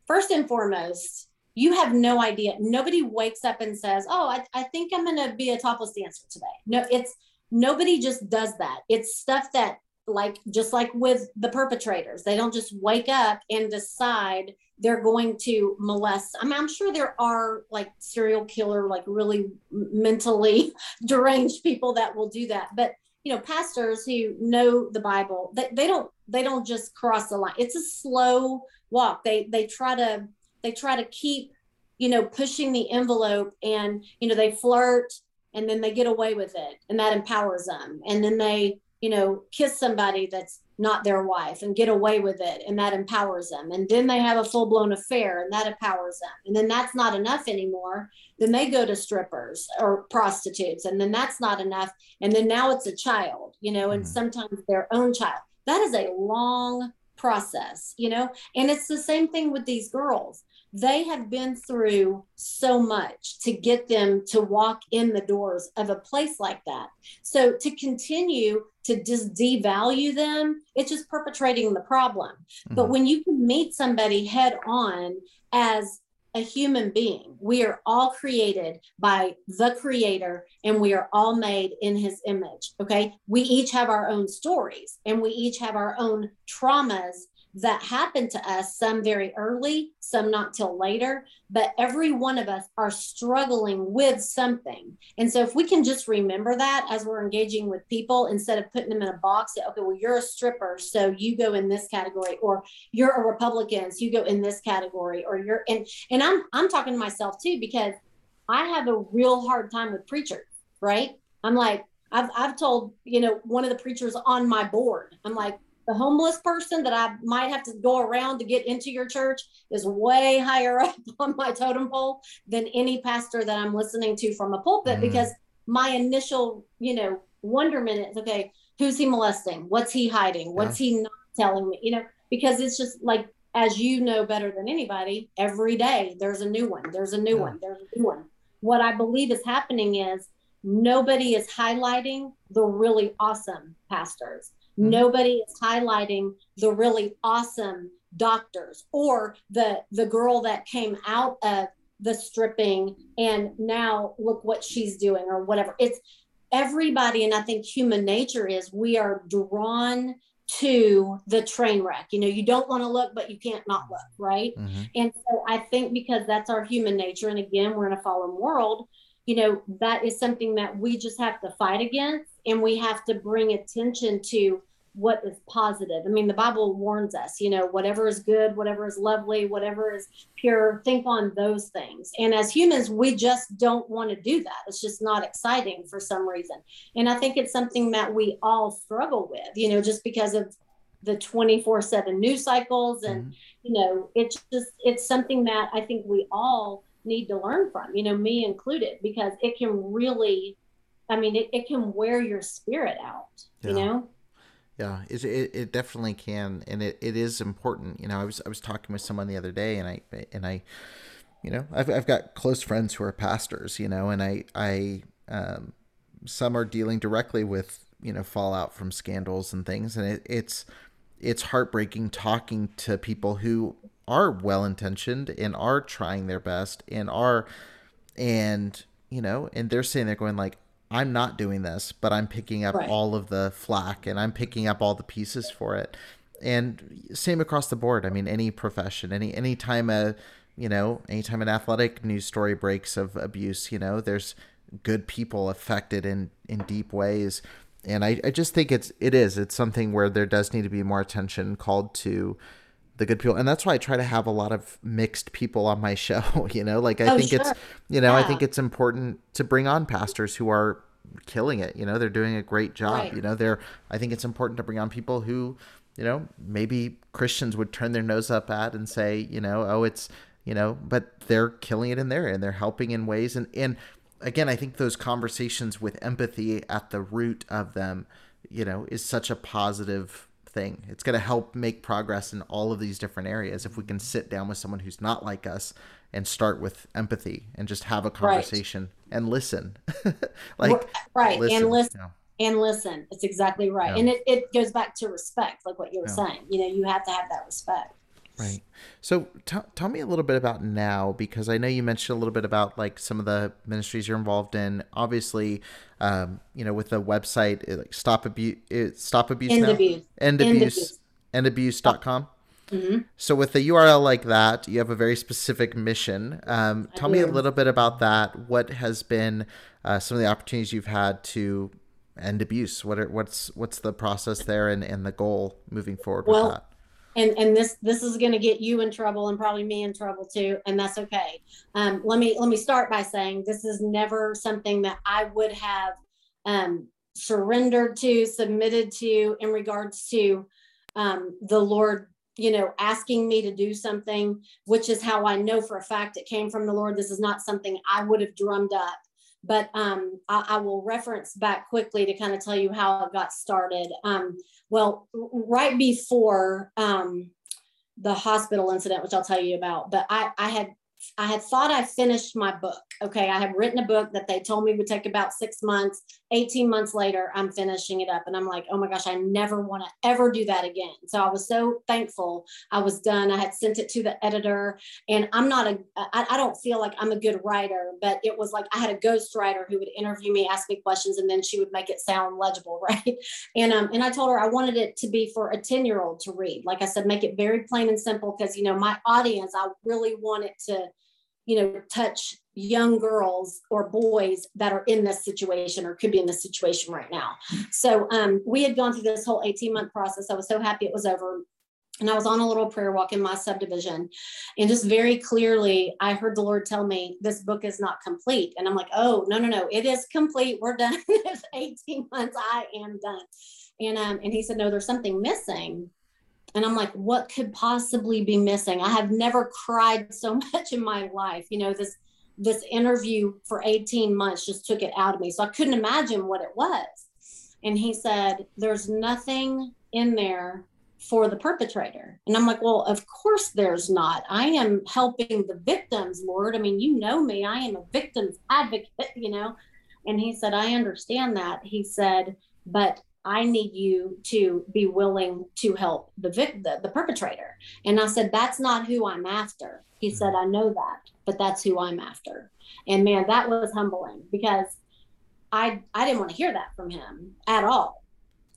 first and foremost, you have no idea. Nobody wakes up and says, "Oh, I, I think I'm going to be a topless dancer today." No, it's nobody just does that. It's stuff that like just like with the perpetrators, they don't just wake up and decide they're going to molest. I mean, I'm sure there are like serial killer, like really mentally deranged people that will do that. But you know, pastors who know the Bible, they, they don't they don't just cross the line. It's a slow walk. They they try to they try to keep you know pushing the envelope and you know they flirt and then they get away with it and that empowers them. And then they you know kiss somebody that's not their wife and get away with it and that empowers them. And then they have a full-blown affair and that empowers them. And then that's not enough anymore. Then they go to strippers or prostitutes and then that's not enough. And then now it's a child you know and mm-hmm. sometimes their own child. That is a long process you know? And it's the same thing with these girls they have been through so much to get them to walk in the doors of a place like that. So to continue to just devalue them, it's just perpetrating the problem. Mm-hmm. But when you can meet somebody head on as a human being. We are all created by the creator and we are all made in his image. Okay. We each have our own stories and we each have our own traumas that happened to us, some very early, some not till later, but every one of us are struggling with something. And so if we can just remember that as we're engaging with people instead of putting them in a box, that, okay, well, you're a stripper, so you go in this category, or you're a Republican, so you go in this category, or you're and and I'm I'm talking to myself too, because I have a real hard time with preachers, right? I'm like, I've I've told, you know, one of the preachers on my board, I'm like, the homeless person that I might have to go around to get into your church is way higher up on my totem pole than any pastor that I'm listening to from a pulpit mm. because my initial, you know, wonderment is okay, who's he molesting? What's he hiding? What's yeah. he not telling me? You know, because it's just like as you know better than anybody, every day there's a new one, there's a new yeah. one, there's a new one. What I believe is happening is nobody is highlighting the really awesome pastors Mm-hmm. Nobody is highlighting the really awesome doctors or the the girl that came out of the stripping and now look what she's doing or whatever. It's everybody and I think human nature is we are drawn to the train wreck. You know, you don't want to look, but you can't not look, right? Mm-hmm. And so I think because that's our human nature, and again, we're in a fallen world, you know, that is something that we just have to fight against and we have to bring attention to what is positive. I mean, the Bible warns us, you know, whatever is good, whatever is lovely, whatever is pure, think on those things. And as humans, we just don't want to do that. It's just not exciting for some reason. And I think it's something that we all struggle with, you know, just because of the 24 7 news cycles. And, mm-hmm. you know, it's just, it's something that I think we all need to learn from, you know, me included, because it can really, I mean, it, it can wear your spirit out, yeah. you know? Yeah, it, it, it definitely can, and it, it is important. You know, I was I was talking with someone the other day, and I and I, you know, I've I've got close friends who are pastors. You know, and I I um, some are dealing directly with you know fallout from scandals and things, and it, it's it's heartbreaking talking to people who are well intentioned and are trying their best and are and you know and they're saying they're going like I'm not doing this, but I'm picking up right. all of the flack and I'm picking up all the pieces for it. And same across the board. I mean, any profession, any any time a you know, anytime an athletic news story breaks of abuse, you know, there's good people affected in in deep ways. And I, I just think it's it is. It's something where there does need to be more attention called to the good people and that's why i try to have a lot of mixed people on my show you know like i oh, think sure. it's you know yeah. i think it's important to bring on pastors who are killing it you know they're doing a great job right. you know they're i think it's important to bring on people who you know maybe christians would turn their nose up at and say you know oh it's you know but they're killing it in there and they're helping in ways and and again i think those conversations with empathy at the root of them you know is such a positive thing. It's going to help make progress in all of these different areas if we can sit down with someone who's not like us and start with empathy and just have a conversation right. and listen. like right listen, and listen. You know. And listen. It's exactly right. Yeah. And it, it goes back to respect, like what you were yeah. saying. You know, you have to have that respect. Right. So t- tell me a little bit about now, because I know you mentioned a little bit about like some of the ministries you're involved in. Obviously, um, you know, with the website, like stop abuse, stop abuse end now, abuse, end abuse, end abuse.com. Mm-hmm. So with a URL like that, you have a very specific mission. Um, tell me a little bit about that. What has been uh, some of the opportunities you've had to end abuse? What are, what's what's the process there and, and the goal moving forward well, with that? And and this this is going to get you in trouble and probably me in trouble too and that's okay. Um, let me let me start by saying this is never something that i would have um, surrendered to submitted to in regards to um, the lord you know asking me to do something which is how i know for a fact it came from the lord. This is not something i would have drummed up. But um, I, I, will reference back quickly to kind of tell you how it got started. Um, well, right before um, the hospital incident, which I'll tell you about, but I, I had I had thought I finished my book. Okay, I had written a book that they told me would take about six months. 18 months later, I'm finishing it up and I'm like, oh my gosh, I never want to ever do that again. So I was so thankful I was done. I had sent it to the editor and I'm not a, I, I don't feel like I'm a good writer, but it was like I had a ghost writer who would interview me, ask me questions, and then she would make it sound legible, right? And, um, and I told her I wanted it to be for a 10 year old to read. Like I said, make it very plain and simple because, you know, my audience, I really want it to, you know, touch young girls or boys that are in this situation or could be in this situation right now. So um, we had gone through this whole 18 month process. I was so happy it was over. And I was on a little prayer walk in my subdivision. And just very clearly, I heard the Lord tell me, This book is not complete. And I'm like, Oh, no, no, no, it is complete. We're done. it's 18 months. I am done. And, um, and he said, No, there's something missing. And I'm like, What could possibly be missing? I have never cried so much in my life. You know, this this interview for 18 months just took it out of me. So I couldn't imagine what it was. And he said, There's nothing in there for the perpetrator. And I'm like, Well, of course there's not. I am helping the victims, Lord. I mean, you know me, I am a victim's advocate, you know. And he said, I understand that. He said, But I need you to be willing to help the, vic- the the perpetrator. And I said, That's not who I'm after. He said, I know that but that's who I'm after. And man, that was humbling because I I didn't want to hear that from him at all.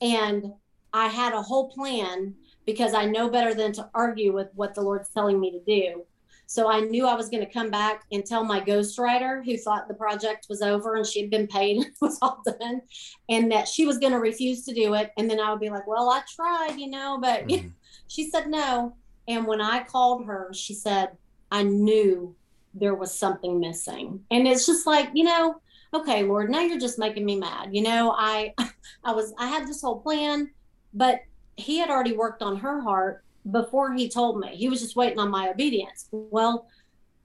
And I had a whole plan because I know better than to argue with what the Lord's telling me to do. So I knew I was going to come back and tell my ghostwriter who thought the project was over and she'd been paid and was all done and that she was going to refuse to do it. And then I would be like, well, I tried, you know, but mm-hmm. she said no. And when I called her, she said, I knew there was something missing. And it's just like, you know, okay, Lord, now you're just making me mad. You know, I I was I had this whole plan, but he had already worked on her heart before he told me. He was just waiting on my obedience. Well,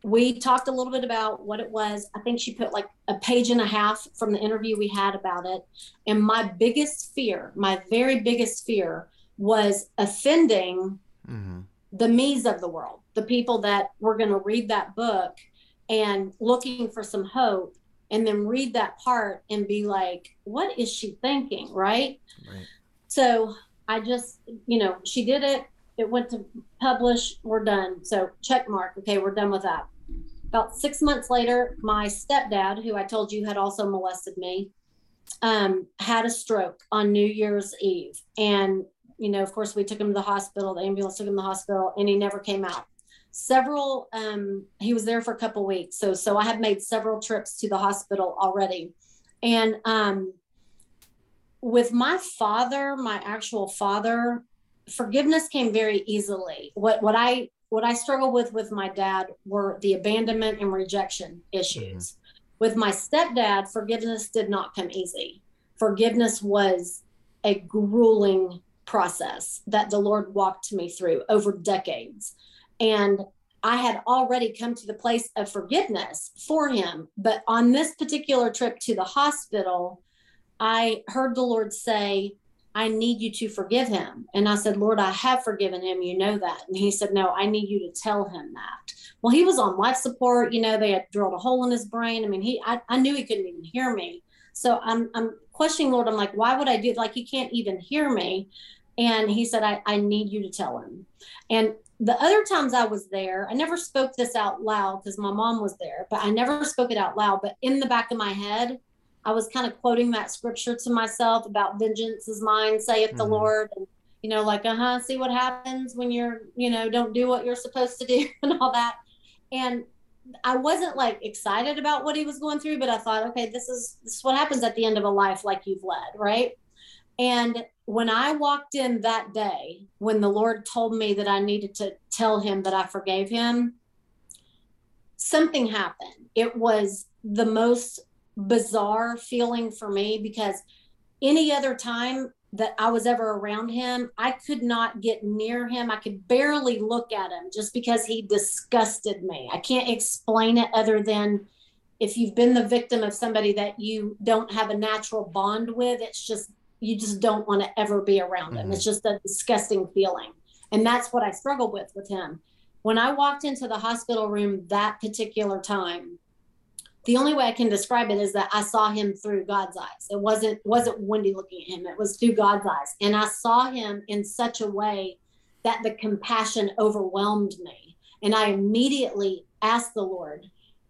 we talked a little bit about what it was. I think she put like a page and a half from the interview we had about it. And my biggest fear, my very biggest fear was offending mm-hmm. the me's of the world the people that were going to read that book and looking for some hope and then read that part and be like what is she thinking right, right. so i just you know she did it it went to publish we're done. So check mark okay we're done with that. About six months later my stepdad who i told you had also molested me um, had a stroke on new year's eve. And you know of course we took him to the hospital the ambulance took him to the hospital and he never came out. Several um, he was there for a couple weeks. So so i have made several trips to the hospital already. And um, with my father my actual father forgiveness came very easily what what i what i struggled with with my dad were the abandonment and rejection issues mm-hmm. with my stepdad forgiveness did not come easy forgiveness was a grueling process that the lord walked me through over decades and I had already come to the place of forgiveness for him. But on this particular trip to the hospital, I heard the Lord say, I need you to forgive him. And I said, Lord, I have forgiven him. You know that. And he said, No, I need you to tell him that. Well, he was on life support. You know, they had drilled a hole in his brain. I mean, he, I, I knew he couldn't even hear me. So I'm, I'm questioning Lord. I'm like, why would I do? Like, he can't even hear me. And he said, I, I need you to tell him. And the other times I was there, I never spoke this out loud because my mom was there, but I never spoke it out loud. But in the back of my head, I was kind of quoting that scripture to myself about vengeance is mine, saith mm-hmm. the Lord. And, you know, like, uh huh, see what happens when you're, you know, don't do what you're supposed to do and all that. And I wasn't like excited about what he was going through, but I thought, okay, this is this is what happens at the end of a life like you've led, right? And when I walked in that day, when the Lord told me that I needed to tell him that I forgave him, something happened. It was the most bizarre feeling for me because any other time that I was ever around him, I could not get near him. I could barely look at him just because he disgusted me. I can't explain it other than if you've been the victim of somebody that you don't have a natural bond with, it's just you just don't want to ever be around him. Mm-hmm. It's just a disgusting feeling. And that's what I struggled with with him. When I walked into the hospital room that particular time, the only way I can describe it is that I saw him through God's eyes. It wasn't wasn't Wendy looking at him. It was through God's eyes. And I saw him in such a way that the compassion overwhelmed me. And I immediately asked the Lord,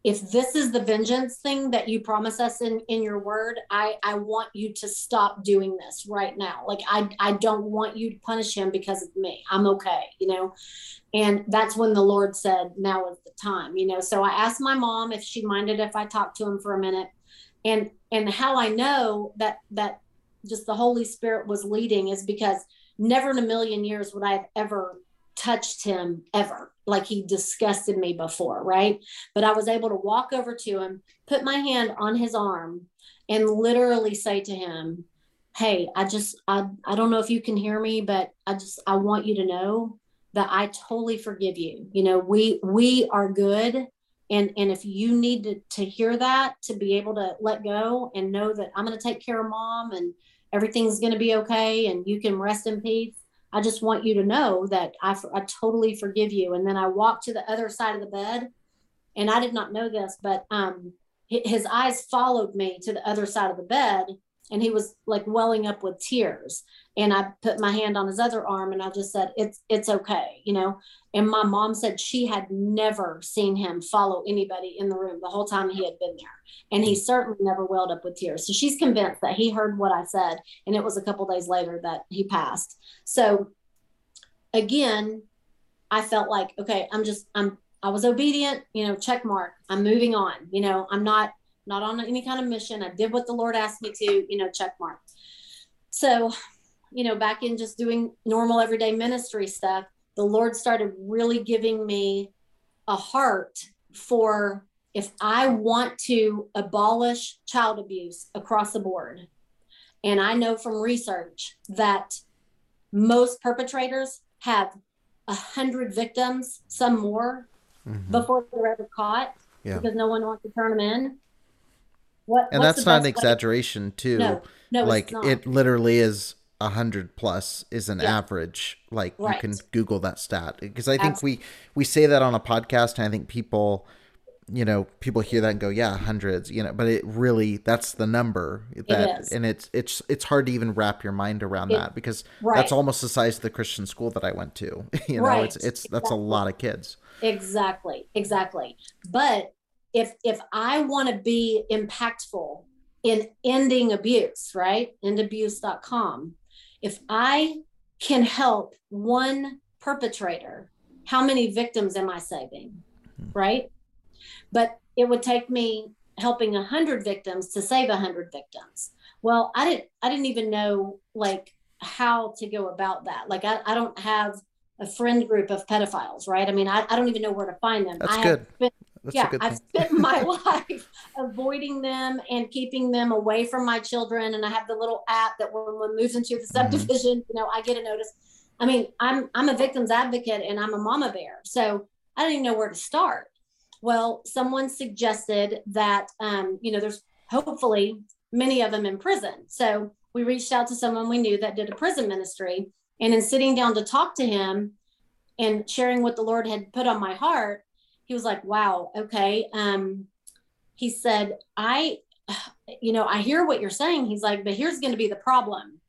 if this is the vengeance thing that you promise us in in your word i i want you to stop doing this right now. Like i i don't want you to punish him because of me. I'm okay you know? And that's when the lord said now is the time you know? So i asked my mom if she minded if i talked to him for a minute. And and how i know that that just the holy spirit was leading is because never in a million years would i have ever touched him ever like he disgusted me before right? But i was able to walk over to him put my hand on his arm and literally say to him hey i just i, I don't know if you can hear me but i just i want you to know that i totally forgive you. You know we we are good and and if you need to, to hear that to be able to let go and know that i'm going to take care of mom and everything's going to be okay and you can rest in peace I just want you to know that I, I totally forgive you. And then I walked to the other side of the bed, and I did not know this, but um, his eyes followed me to the other side of the bed, and he was like welling up with tears. And I put my hand on his other arm, and I just said, "It's it's okay," you know. And my mom said she had never seen him follow anybody in the room the whole time he had been there. And he certainly never welled up with tears. So she's convinced that he heard what I said. And it was a couple days later that he passed. So again, I felt like, okay, I'm just, I'm, I was obedient, you know, check mark. I'm moving on. You know, I'm not, not on any kind of mission. I did what the Lord asked me to, you know, check mark. So, you know, back in just doing normal everyday ministry stuff, the Lord started really giving me a heart for if I want to abolish child abuse across the board. And I know from research that most perpetrators have a hundred victims, some more, mm-hmm. before they're ever caught yeah. because no one wants to turn them in. What, and that's not an exaggeration, way? too. No, no, like it literally is a hundred plus is an yeah. average. Like right. you can Google that stat because I think Absolutely. we we say that on a podcast, and I think people, you know, people hear that and go, yeah, hundreds, you know, but it really that's the number that, it and it's it's it's hard to even wrap your mind around it, that because right. that's almost the size of the Christian school that I went to. you know, right. it's it's that's exactly. a lot of kids. Exactly, exactly. But if if I want to be impactful in ending abuse, right? Endabuse.com if I can help one perpetrator, how many victims am I saving? Hmm. Right? But it would take me helping a hundred victims to save a hundred victims. Well, I didn't I didn't even know like how to go about that. Like I, I don't have a friend group of pedophiles, right? I mean, I, I don't even know where to find them. That's I good. That's yeah, I've spent my life avoiding them and keeping them away from my children. And I have the little app that when one moves into the mm-hmm. subdivision, mm-hmm. you know, I get a notice. I mean, I'm I'm a victim's advocate and I'm a mama bear, so I don't even know where to start. Well, someone suggested that um, you know, there's hopefully many of them in prison. So we reached out to someone we knew that did a prison ministry, and in sitting down to talk to him and sharing what the Lord had put on my heart, he was like, wow, okay. Um, he said, I, you know, I hear what you're saying. He's like, but here's going to be the problem.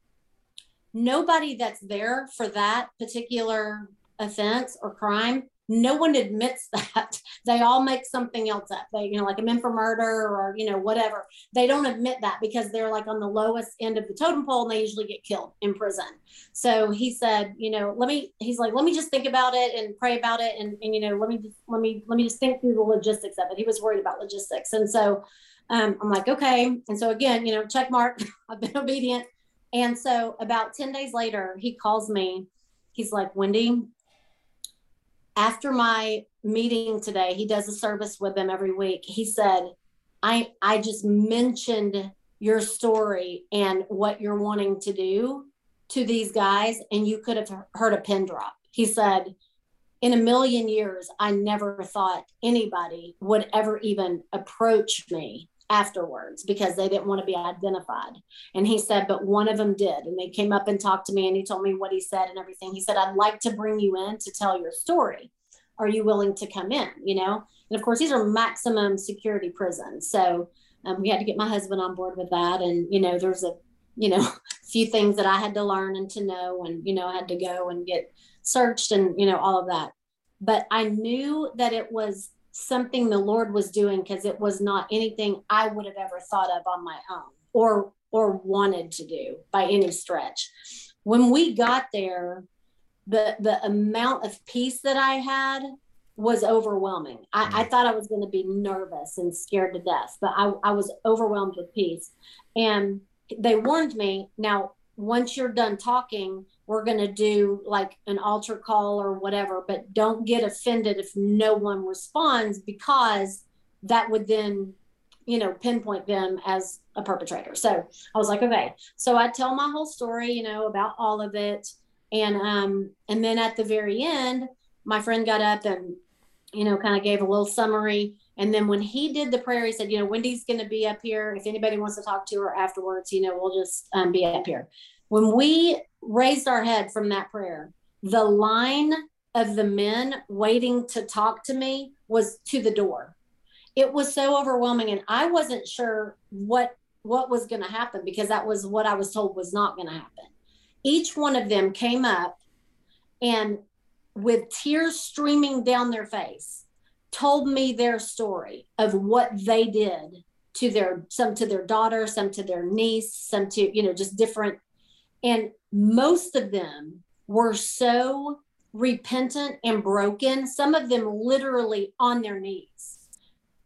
Nobody that's there for that particular offense or crime no one admits that they all make something else up. They you know like i'm in for murder or you know whatever. They don't admit that because they're like on the lowest end of the totem pole and they usually get killed in prison. So he said you know let me he's like let me just think about it and pray about it and, and you know let me let me let me just think through the logistics of it. He was worried about logistics. And so um, i'm like okay. And so again you know check mark i've been obedient. And so about 10 days later he calls me. He's like wendy after my meeting today, he does a service with them every week. He said, I I just mentioned your story and what you're wanting to do to these guys, and you could have heard a pin drop. He said, in a million years, I never thought anybody would ever even approach me afterwards because they didn't want to be identified. And he said, but one of them did. And they came up and talked to me and he told me what he said and everything. He said, I'd like to bring you in to tell your story. Are you willing to come in? You know? And of course, these are maximum security prisons. So um, we had to get my husband on board with that. And, you know, there's a, you know, few things that I had to learn and to know, and, you know, I had to go and get searched and, you know, all of that. But I knew that it was something the Lord was doing because it was not anything I would have ever thought of on my own or or wanted to do by any stretch. When we got there, the the amount of peace that I had was overwhelming. I, I mm. thought I was going to be nervous and scared to death, but I, I was overwhelmed with peace. And they warned me now, once you're done talking, we're going to do like an altar call or whatever, but don't get offended if no one responds because that would then, you know, pinpoint them as a perpetrator. So I was like, okay. So I tell my whole story, you know, about all of it. And um, and then at the very end, my friend got up and, you know, kind of gave a little summary. And then when he did the prayer, he said, you know, Wendy's going to be up here. If anybody wants to talk to her afterwards, you know, we'll just um, be up here. When we raised our head from that prayer, the line of the men waiting to talk to me was to the door. It was so overwhelming, and I wasn't sure what what was going to happen because that was what I was told was not going to happen. Each one of them came up and with tears streaming down their face told me their story of what they did to their some to their daughter some to their niece some to you know just different and most of them were so repentant and broken some of them literally on their knees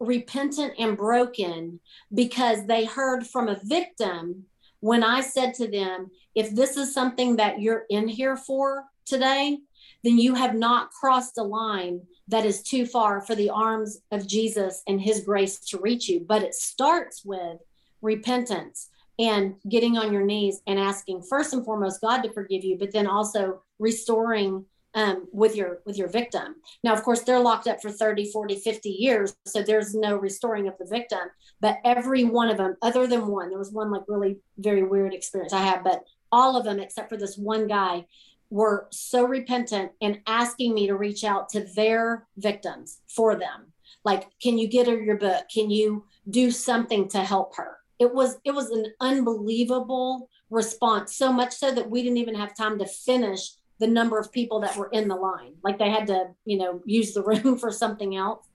repentant and broken because they heard from a victim when I said to them, if this is something that you're in here for today, then you have not crossed a line that is too far for the arms of Jesus and his grace to reach you. But it starts with repentance and getting on your knees and asking first and foremost God to forgive you, but then also restoring um, with your with your victim. Now of course they're locked up for 30 40 50 years so there's no restoring of the victim but every one of them other than one there was one like really very weird experience i had but all of them except for this one guy were so repentant and asking me to reach out to their victims for them. Like can you get her your book? Can you do something to help her it was it was an unbelievable response so much so that we didn't even have time to finish the number of people that were in the line. Like they had to you know use the room for something else.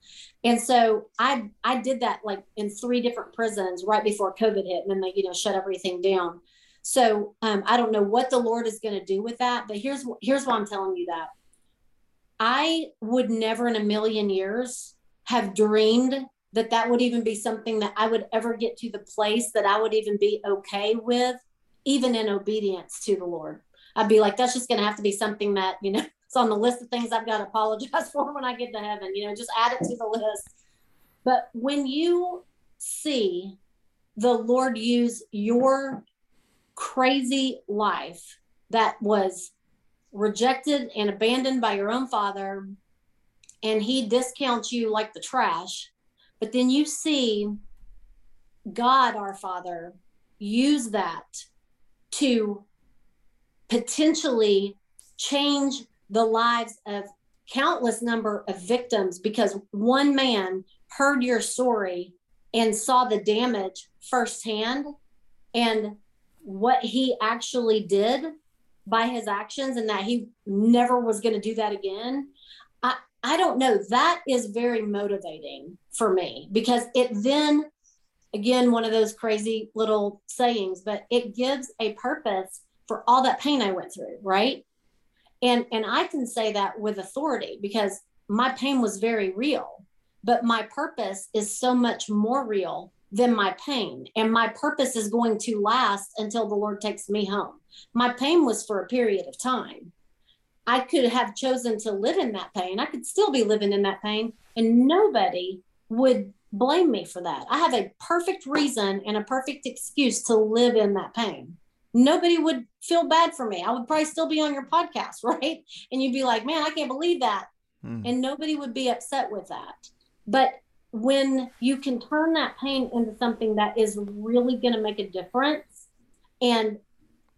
And so i i did that like in three different prisons right before covid hit and then they you know shut everything down. So um, i don't know what the lord is going to do with that but here's here's why i'm telling you that. I would never in a million years have dreamed that that would even be something that i would ever get to the place that i would even be okay with even in obedience to the lord I'd be like, that's just going to have to be something that, you know, it's on the list of things I've got to apologize for when I get to heaven, you know, just add it to the list. But when you see the Lord use your crazy life that was rejected and abandoned by your own father, and he discounts you like the trash, but then you see God, our Father, use that to potentially change the lives of countless number of victims because one man heard your story and saw the damage firsthand and what he actually did by his actions and that he never was going to do that again. I i don't know that is very motivating for me because it then again one of those crazy little sayings but it gives a purpose for all that pain I went through, right? And and I can say that with authority because my pain was very real, but my purpose is so much more real than my pain. And my purpose is going to last until the Lord takes me home. My pain was for a period of time. I could have chosen to live in that pain. I could still be living in that pain, and nobody would blame me for that. I have a perfect reason and a perfect excuse to live in that pain nobody would feel bad for me. I would probably still be on your podcast, right? And you'd be like, man, I can't believe that. Mm. And nobody would be upset with that. But when you can turn that pain into something that is really going to make a difference and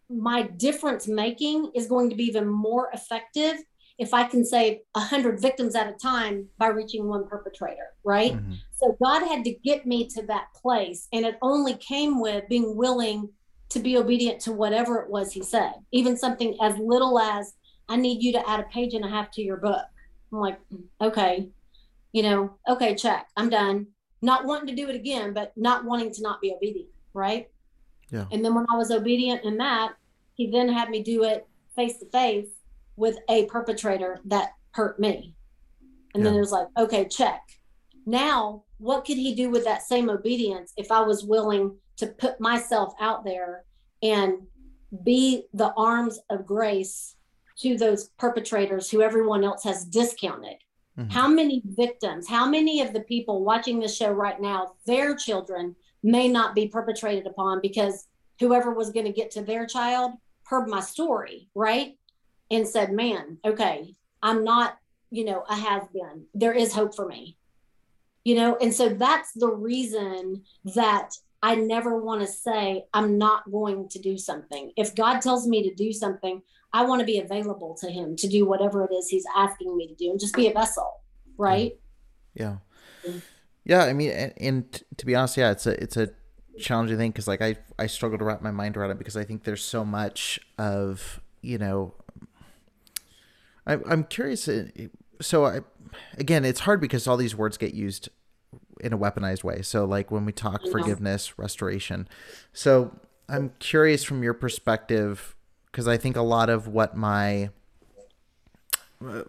my difference making is going to be even more effective if I can save a hundred victims at a time by reaching one perpetrator, right? Mm-hmm. So God had to get me to that place. And it only came with being willing to be obedient to whatever it was he said, even something as little as, I need you to add a page and a half to your book. I'm like, okay, you know, okay, check, I'm done. Not wanting to do it again, but not wanting to not be obedient, right? Yeah. And then when I was obedient in that, he then had me do it face to face with a perpetrator that hurt me. And yeah. then it was like, okay, check. Now, what could he do with that same obedience if I was willing to put myself out there and be the arms of grace to those perpetrators who everyone else has discounted? Mm-hmm. How many victims, how many of the people watching this show right now, their children may not be perpetrated upon because whoever was going to get to their child heard my story, right? And said, man, okay, I'm not, you know, a has been. There is hope for me, you know? And so that's the reason that I never want to say, I'm not going to do something. If God tells me to do something, I want to be available to Him to do whatever it is He's asking me to do and just be a vessel, right? Yeah. Mm-hmm. Yeah. I mean, and, and to be honest, yeah, it's a, it's a, challenging thing because like I I struggle to wrap my mind around it because I think there's so much of you know I, I'm curious. Uh, so I again, it's hard because all these words get used in a weaponized way. So like when we talk forgiveness, restoration. So I'm curious from your perspective because I think a lot of what my uh,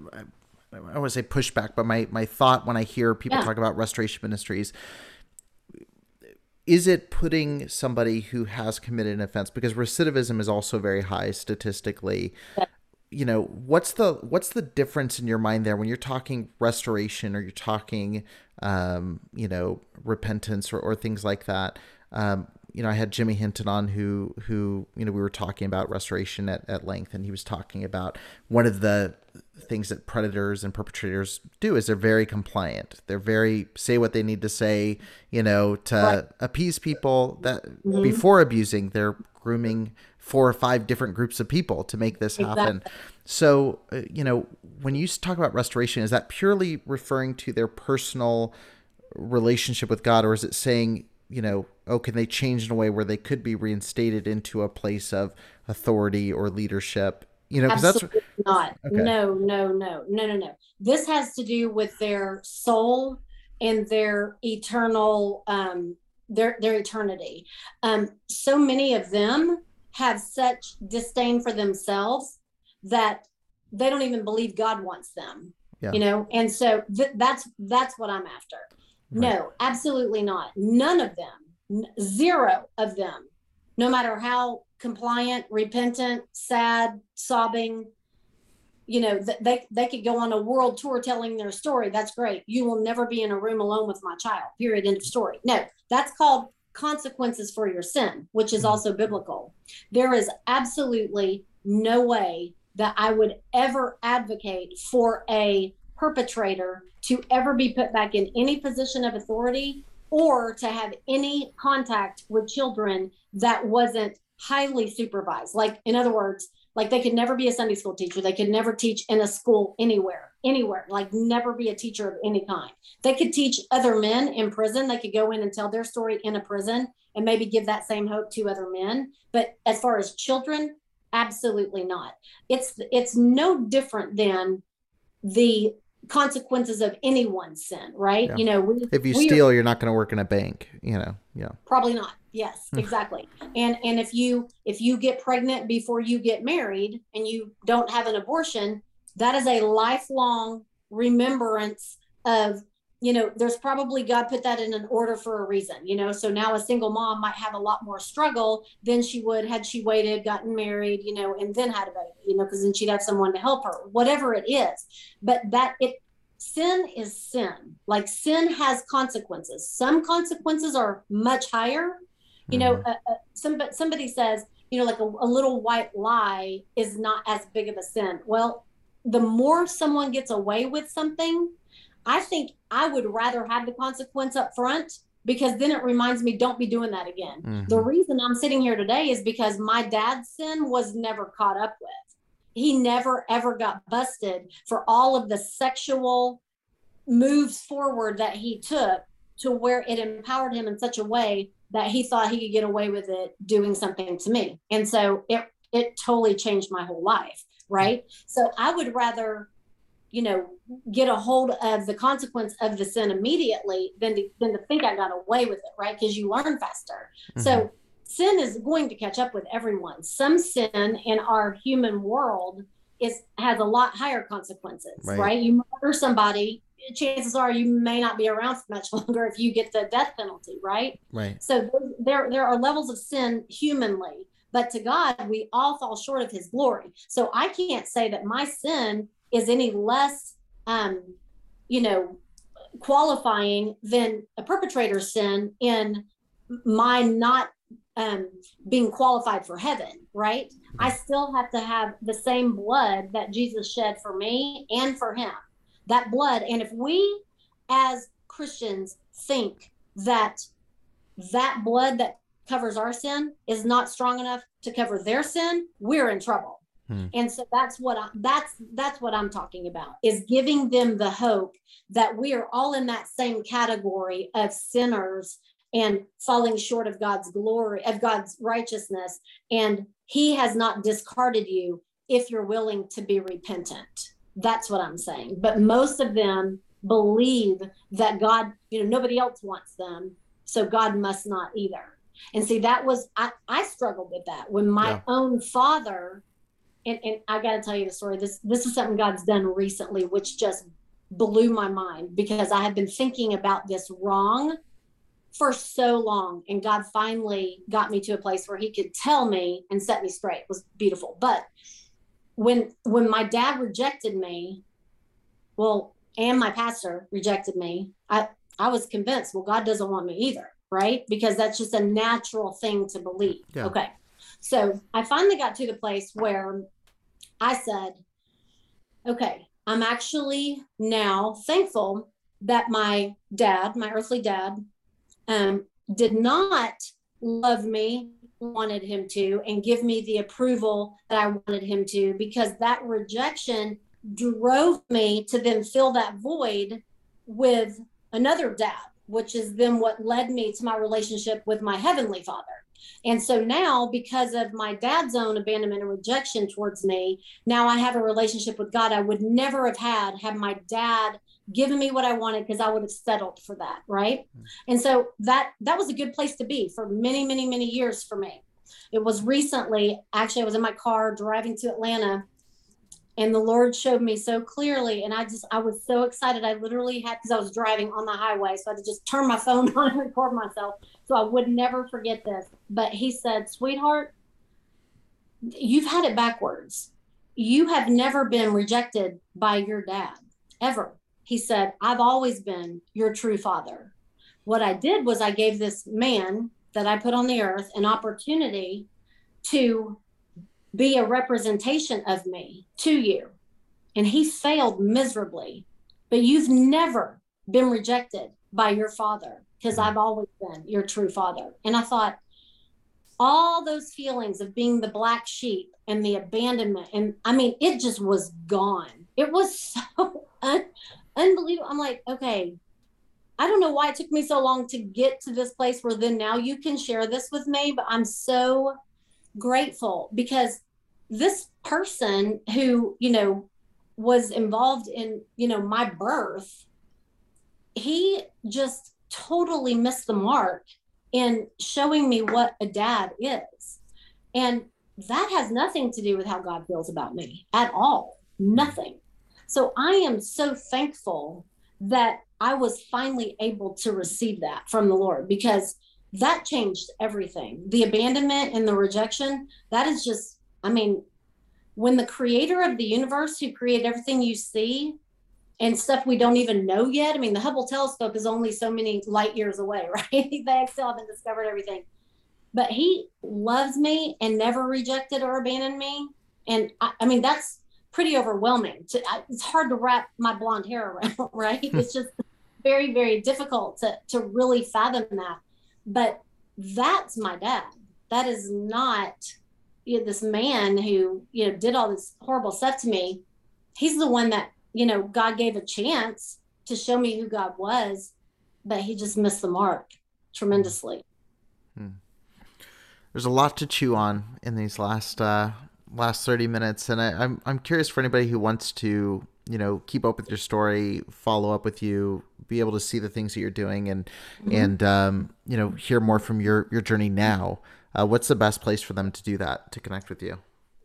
I want to say pushback, but my my thought when I hear people yeah. talk about restoration ministries is it putting somebody who has committed an offense because recidivism is also very high statistically yeah. you know what's the what's the difference in your mind there when you're talking restoration or you're talking um, you know repentance or, or things like that um, you know i had jimmy hinton on who who you know we were talking about restoration at, at length and he was talking about one of the things that predators and perpetrators do is they're very compliant. They're very say what they need to say, you know, to right. appease people that mm-hmm. before abusing, they're grooming four or five different groups of people to make this exactly. happen. So, uh, you know, when you talk about restoration, is that purely referring to their personal relationship with God or is it saying, you know, oh, can they change in a way where they could be reinstated into a place of authority or leadership you know, because that's not. Okay. No, no, no, no, no, no. This has to do with their soul and their eternal, um, their their eternity. Um, so many of them have such disdain for themselves that they don't even believe God wants them. Yeah. You know, and so th- that's that's what I'm after. Right. No, absolutely not. None of them, zero of them, no matter how compliant, repentant, sad, sobbing. You know, they they could go on a world tour telling their story. That's great. You will never be in a room alone with my child. Period. End of story. No, that's called consequences for your sin, which is mm-hmm. also biblical. There is absolutely no way that I would ever advocate for a perpetrator to ever be put back in any position of authority or to have any contact with children that wasn't highly supervised. Like, in other words, like they could never be a Sunday school teacher. They could never teach in a school anywhere, anywhere, like never be a teacher of any kind. They could teach other men in prison. They could go in and tell their story in a prison and maybe give that same hope to other men. But as far as children, absolutely not. It's it's no different than the consequences of anyone's sin, right? Yeah. You know, we, if you steal, are, you're not going to work in a bank. You know, yeah, probably not. Yes, hmm. exactly. and and if you if you get pregnant before you get married and you don't have an abortion, that is a lifelong remembrance of you know there's probably god put that in an order for a reason you know? So now a single mom might have a lot more struggle than she would had she waited gotten married you know and then had a baby you know because then she'd have someone to help her whatever it is. But that it sin is sin. Like sin has consequences. Some consequences are much higher. You know mm-hmm. uh, uh, somebody, somebody says you know like a, a little white lie is not as big of a sin. Well the more someone gets away with something i think i would rather have the consequence up front because then it reminds me don't be doing that again mm-hmm. the reason i'm sitting here today is because my dad's sin was never caught up with he never ever got busted for all of the sexual moves forward that he took to where it empowered him in such a way that he thought he could get away with it doing something to me. And so it it totally changed my whole life, right? So I would rather you know get a hold of the consequence of the sin immediately than to, than to think I got away with it, right? Because you learn faster. Mm-hmm. So sin is going to catch up with everyone. Some sin in our human world is has a lot higher consequences, right? right? You murder somebody, chances are you may not be around for much longer if you get the death penalty, right? Right. So there there are levels of sin humanly, but to God we all fall short of His glory. So I can't say that my sin is any less, um, you know, qualifying than a perpetrator's sin in my not um, being qualified for heaven, right? I still have to have the same blood that Jesus shed for me and for him. That blood. And if we as Christians think that that blood that covers our sin is not strong enough to cover their sin, we're in trouble. Hmm. And so that's what I, that's that's what I'm talking about is giving them the hope that we are all in that same category of sinners and falling short of God's glory, of God's righteousness. And He has not discarded you if you're willing to be repentant. That's what I'm saying. But most of them believe that God, you know, nobody else wants them. So God must not either. And see, that was, I, I struggled with that when my yeah. own father, and, and I got to tell you the story. This, this is something God's done recently, which just blew my mind because I had been thinking about this wrong for so long. And god finally got me to a place where he could tell me and set me straight. It was beautiful. But when when my dad rejected me well and my pastor rejected me i i was convinced well god doesn't want me either right? Because that's just a natural thing to believe. Yeah. okay so i finally got to the place where i said okay i'm actually now thankful that my dad my earthly dad um, did not love me wanted him to and give me the approval that I wanted him to because that rejection drove me to then fill that void with another dad, which is then what led me to my relationship with my heavenly father. And so now, because of my dad's own abandonment and rejection towards me, now I have a relationship with God I would never have had had my dad given me what I wanted because I would have settled for that, right? Mm-hmm. And so that that was a good place to be for many, many, many years for me. It was recently, actually, I was in my car driving to Atlanta, and the Lord showed me so clearly, and I just I was so excited. I literally had because I was driving on the highway, so I had to just turn my phone on and record myself, so I would never forget this. But He said, "Sweetheart, you've had it backwards. You have never been rejected by your dad ever." he said, I've always been your true father. What I did was I gave this man that I put on the earth an opportunity to be a representation of me to you. And he failed miserably. But you've never been rejected by your father because I've always been your true father. And I thought, all those feelings of being the black sheep and the abandonment, and I mean, it just was gone. It was so un- unbelievable. I'm like, okay, I don't know why it took me so long to get to this place where then now you can share this with me, but I'm so grateful because this person who, you know, was involved in, you know, my birth, he just totally missed the mark in showing me what a dad is. And that has nothing to do with how God feels about me at all. Nothing. So I am so thankful that I was finally able to receive that from the Lord because that changed everything. The abandonment and the rejection, that is just, I mean, when the creator of the universe who created everything you see and stuff we don't even know yet, I mean, the Hubble telescope is only so many light years away, right? they still haven't discovered everything. But he loves me and never rejected or abandoned me. And I, I mean, that's pretty overwhelming. To, it's hard to wrap my blonde hair around, right? Hmm. it's just very, very difficult to, to really fathom that. But that's my dad. That is not, you know, this man who you know did all this horrible stuff to me he's the one that you know god gave a chance to show me who god was but he just missed the mark tremendously hmm. there's a lot to chew on in these last uh last 30 minutes and I, I'm, I'm curious for anybody who wants to you know keep up with your story follow up with you be able to see the things that you're doing and mm-hmm. and um, you know hear more from your your journey now uh, what's the best place for them to do that to connect with you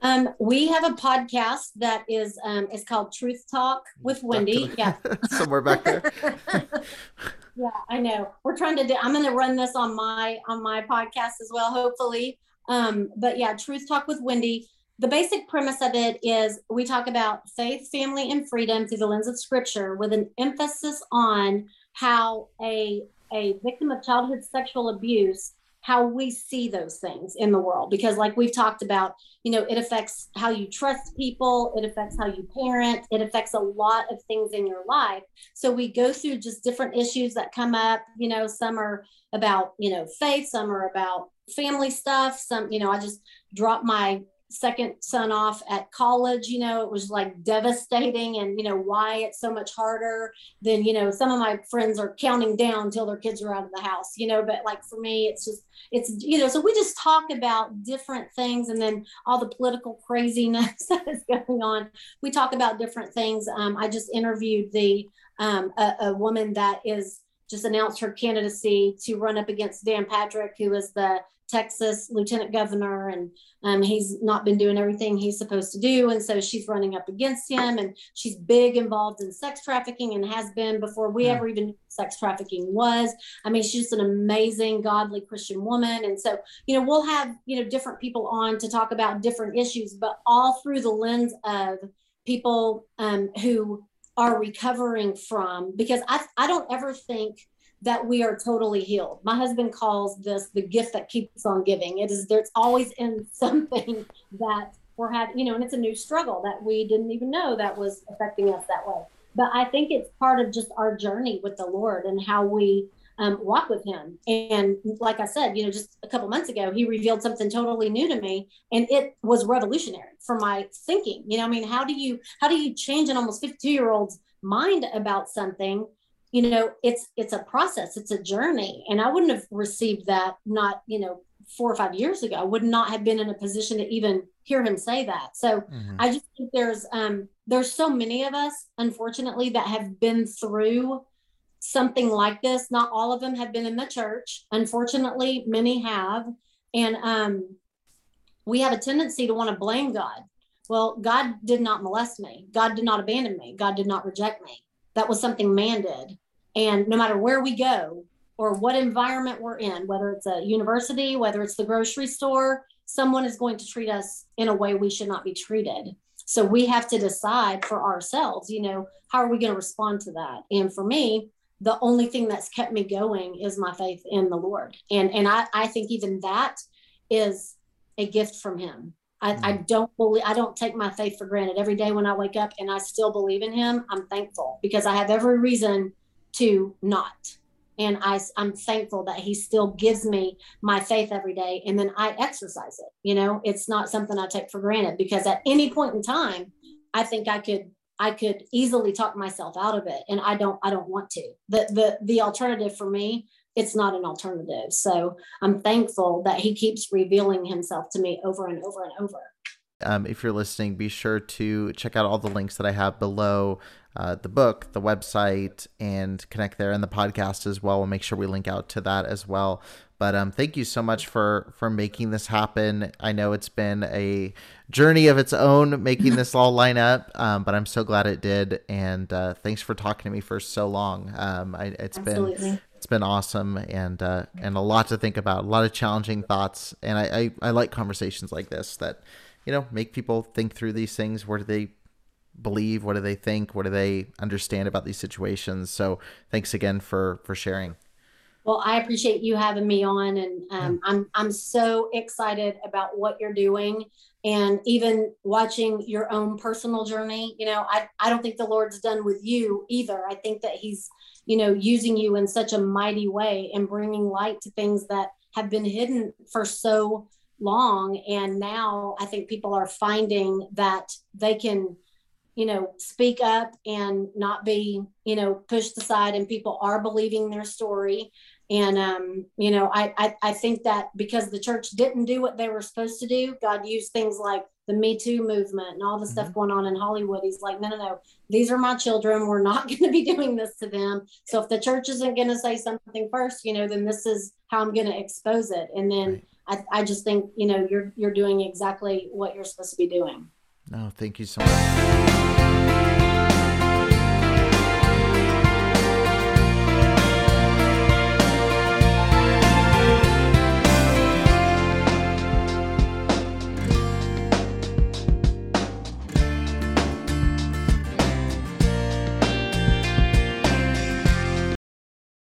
um, we have a podcast that is um, is called Truth Talk with Wendy. Yeah, somewhere back there. yeah, I know. We're trying to do. I'm going to run this on my on my podcast as well, hopefully. Um, but yeah, Truth Talk with Wendy. The basic premise of it is we talk about faith, family, and freedom through the lens of Scripture, with an emphasis on how a a victim of childhood sexual abuse how we see those things in the world. Because like we've talked about you know it affects how you trust people it affects how you parent it affects a lot of things in your life. So we go through just different issues that come up you know some are about you know faith some are about family stuff some you know i just dropped my second son off at college you know it was like devastating and you know why it's so much harder than you know some of my friends are counting down until their kids are out of the house you know but like for me it's just it's you know so we just talk about different things and then all the political craziness that is going on. We talk about different things. Um, i just interviewed the um, a, a woman that is just announced her candidacy to run up against dan patrick who is the Texas lieutenant governor, and um, he's not been doing everything he's supposed to do. And so she's running up against him, and she's big involved in sex trafficking and has been before we ever even knew sex trafficking was. I mean, she's just an amazing, godly Christian woman. And so, you know, we'll have, you know, different people on to talk about different issues, but all through the lens of people um, who are recovering from, because I, I don't ever think that we are totally healed. My husband calls this the gift that keeps on giving. It is there's always in something that we're having, you know, and it's a new struggle that we didn't even know that was affecting us that way. But I think it's part of just our journey with the Lord and how we um, walk with Him. And like I said, you know, just a couple months ago, He revealed something totally new to me, and it was revolutionary for my thinking. You know, I mean, how do you how do you change an almost 52 year old's mind about something you know it's it's a process it's a journey. And i wouldn't have received that not you know four or five years ago. I would not have been in a position to even hear him say that. So mm-hmm. i just think there's um there's so many of us unfortunately that have been through something like this. Not all of them have been in the church. Unfortunately many have. And um we have a tendency to want to blame god. Well god did not molest me. God did not abandon me. God did not reject me. That was something man did and no matter where we go or what environment we're in, whether it's a university, whether it's the grocery store, someone is going to treat us in a way we should not be treated. So we have to decide for ourselves, you know, how are we going to respond to that? And for me, the only thing that's kept me going is my faith in the Lord. And and I, I think even that is a gift from him. I, I mm. don't believe I don't take my faith for granted. Every day when I wake up and I still believe in him, I'm thankful because I have every reason to not. And I, I'm thankful that he still gives me my faith every day. And then I exercise it. You know, it's not something I take for granted because at any point in time, I think I could I could easily talk myself out of it. And I don't I don't want to. The the the alternative for me, it's not an alternative. So I'm thankful that he keeps revealing himself to me over and over and over. Um, if you're listening, be sure to check out all the links that I have below uh, the book, the website, and connect there, and the podcast as well. We'll make sure we link out to that as well. But um, thank you so much for for making this happen. I know it's been a journey of its own making this all line up, um, but I'm so glad it did. And uh, thanks for talking to me for so long. Um, I, it's Absolutely. been it's been awesome and uh, and a lot to think about, a lot of challenging thoughts. And I, I, I like conversations like this that you know make people think through these things. Where do they believe? What do they think? What do they understand about these situations? So thanks again for for sharing. Well, I appreciate you having me on, and um, yeah. I'm I'm so excited about what you're doing, and even watching your own personal journey. You know, I I don't think the Lord's done with you either. I think that He's you know using you in such a mighty way and bringing light to things that have been hidden for so long. And now I think people are finding that they can, you know, speak up and not be, you know, pushed aside, and people are believing their story. And um, you know, I, I I think that because the church didn't do what they were supposed to do, God used things like the Me Too movement and all the mm-hmm. stuff going on in Hollywood. He's like, no, no, no, these are my children. We're not going to be doing this to them. So if the church isn't going to say something first, you know, then this is how I'm going to expose it. And then right. I, I just think, you know, you're you're doing exactly what you're supposed to be doing. No, thank you so much.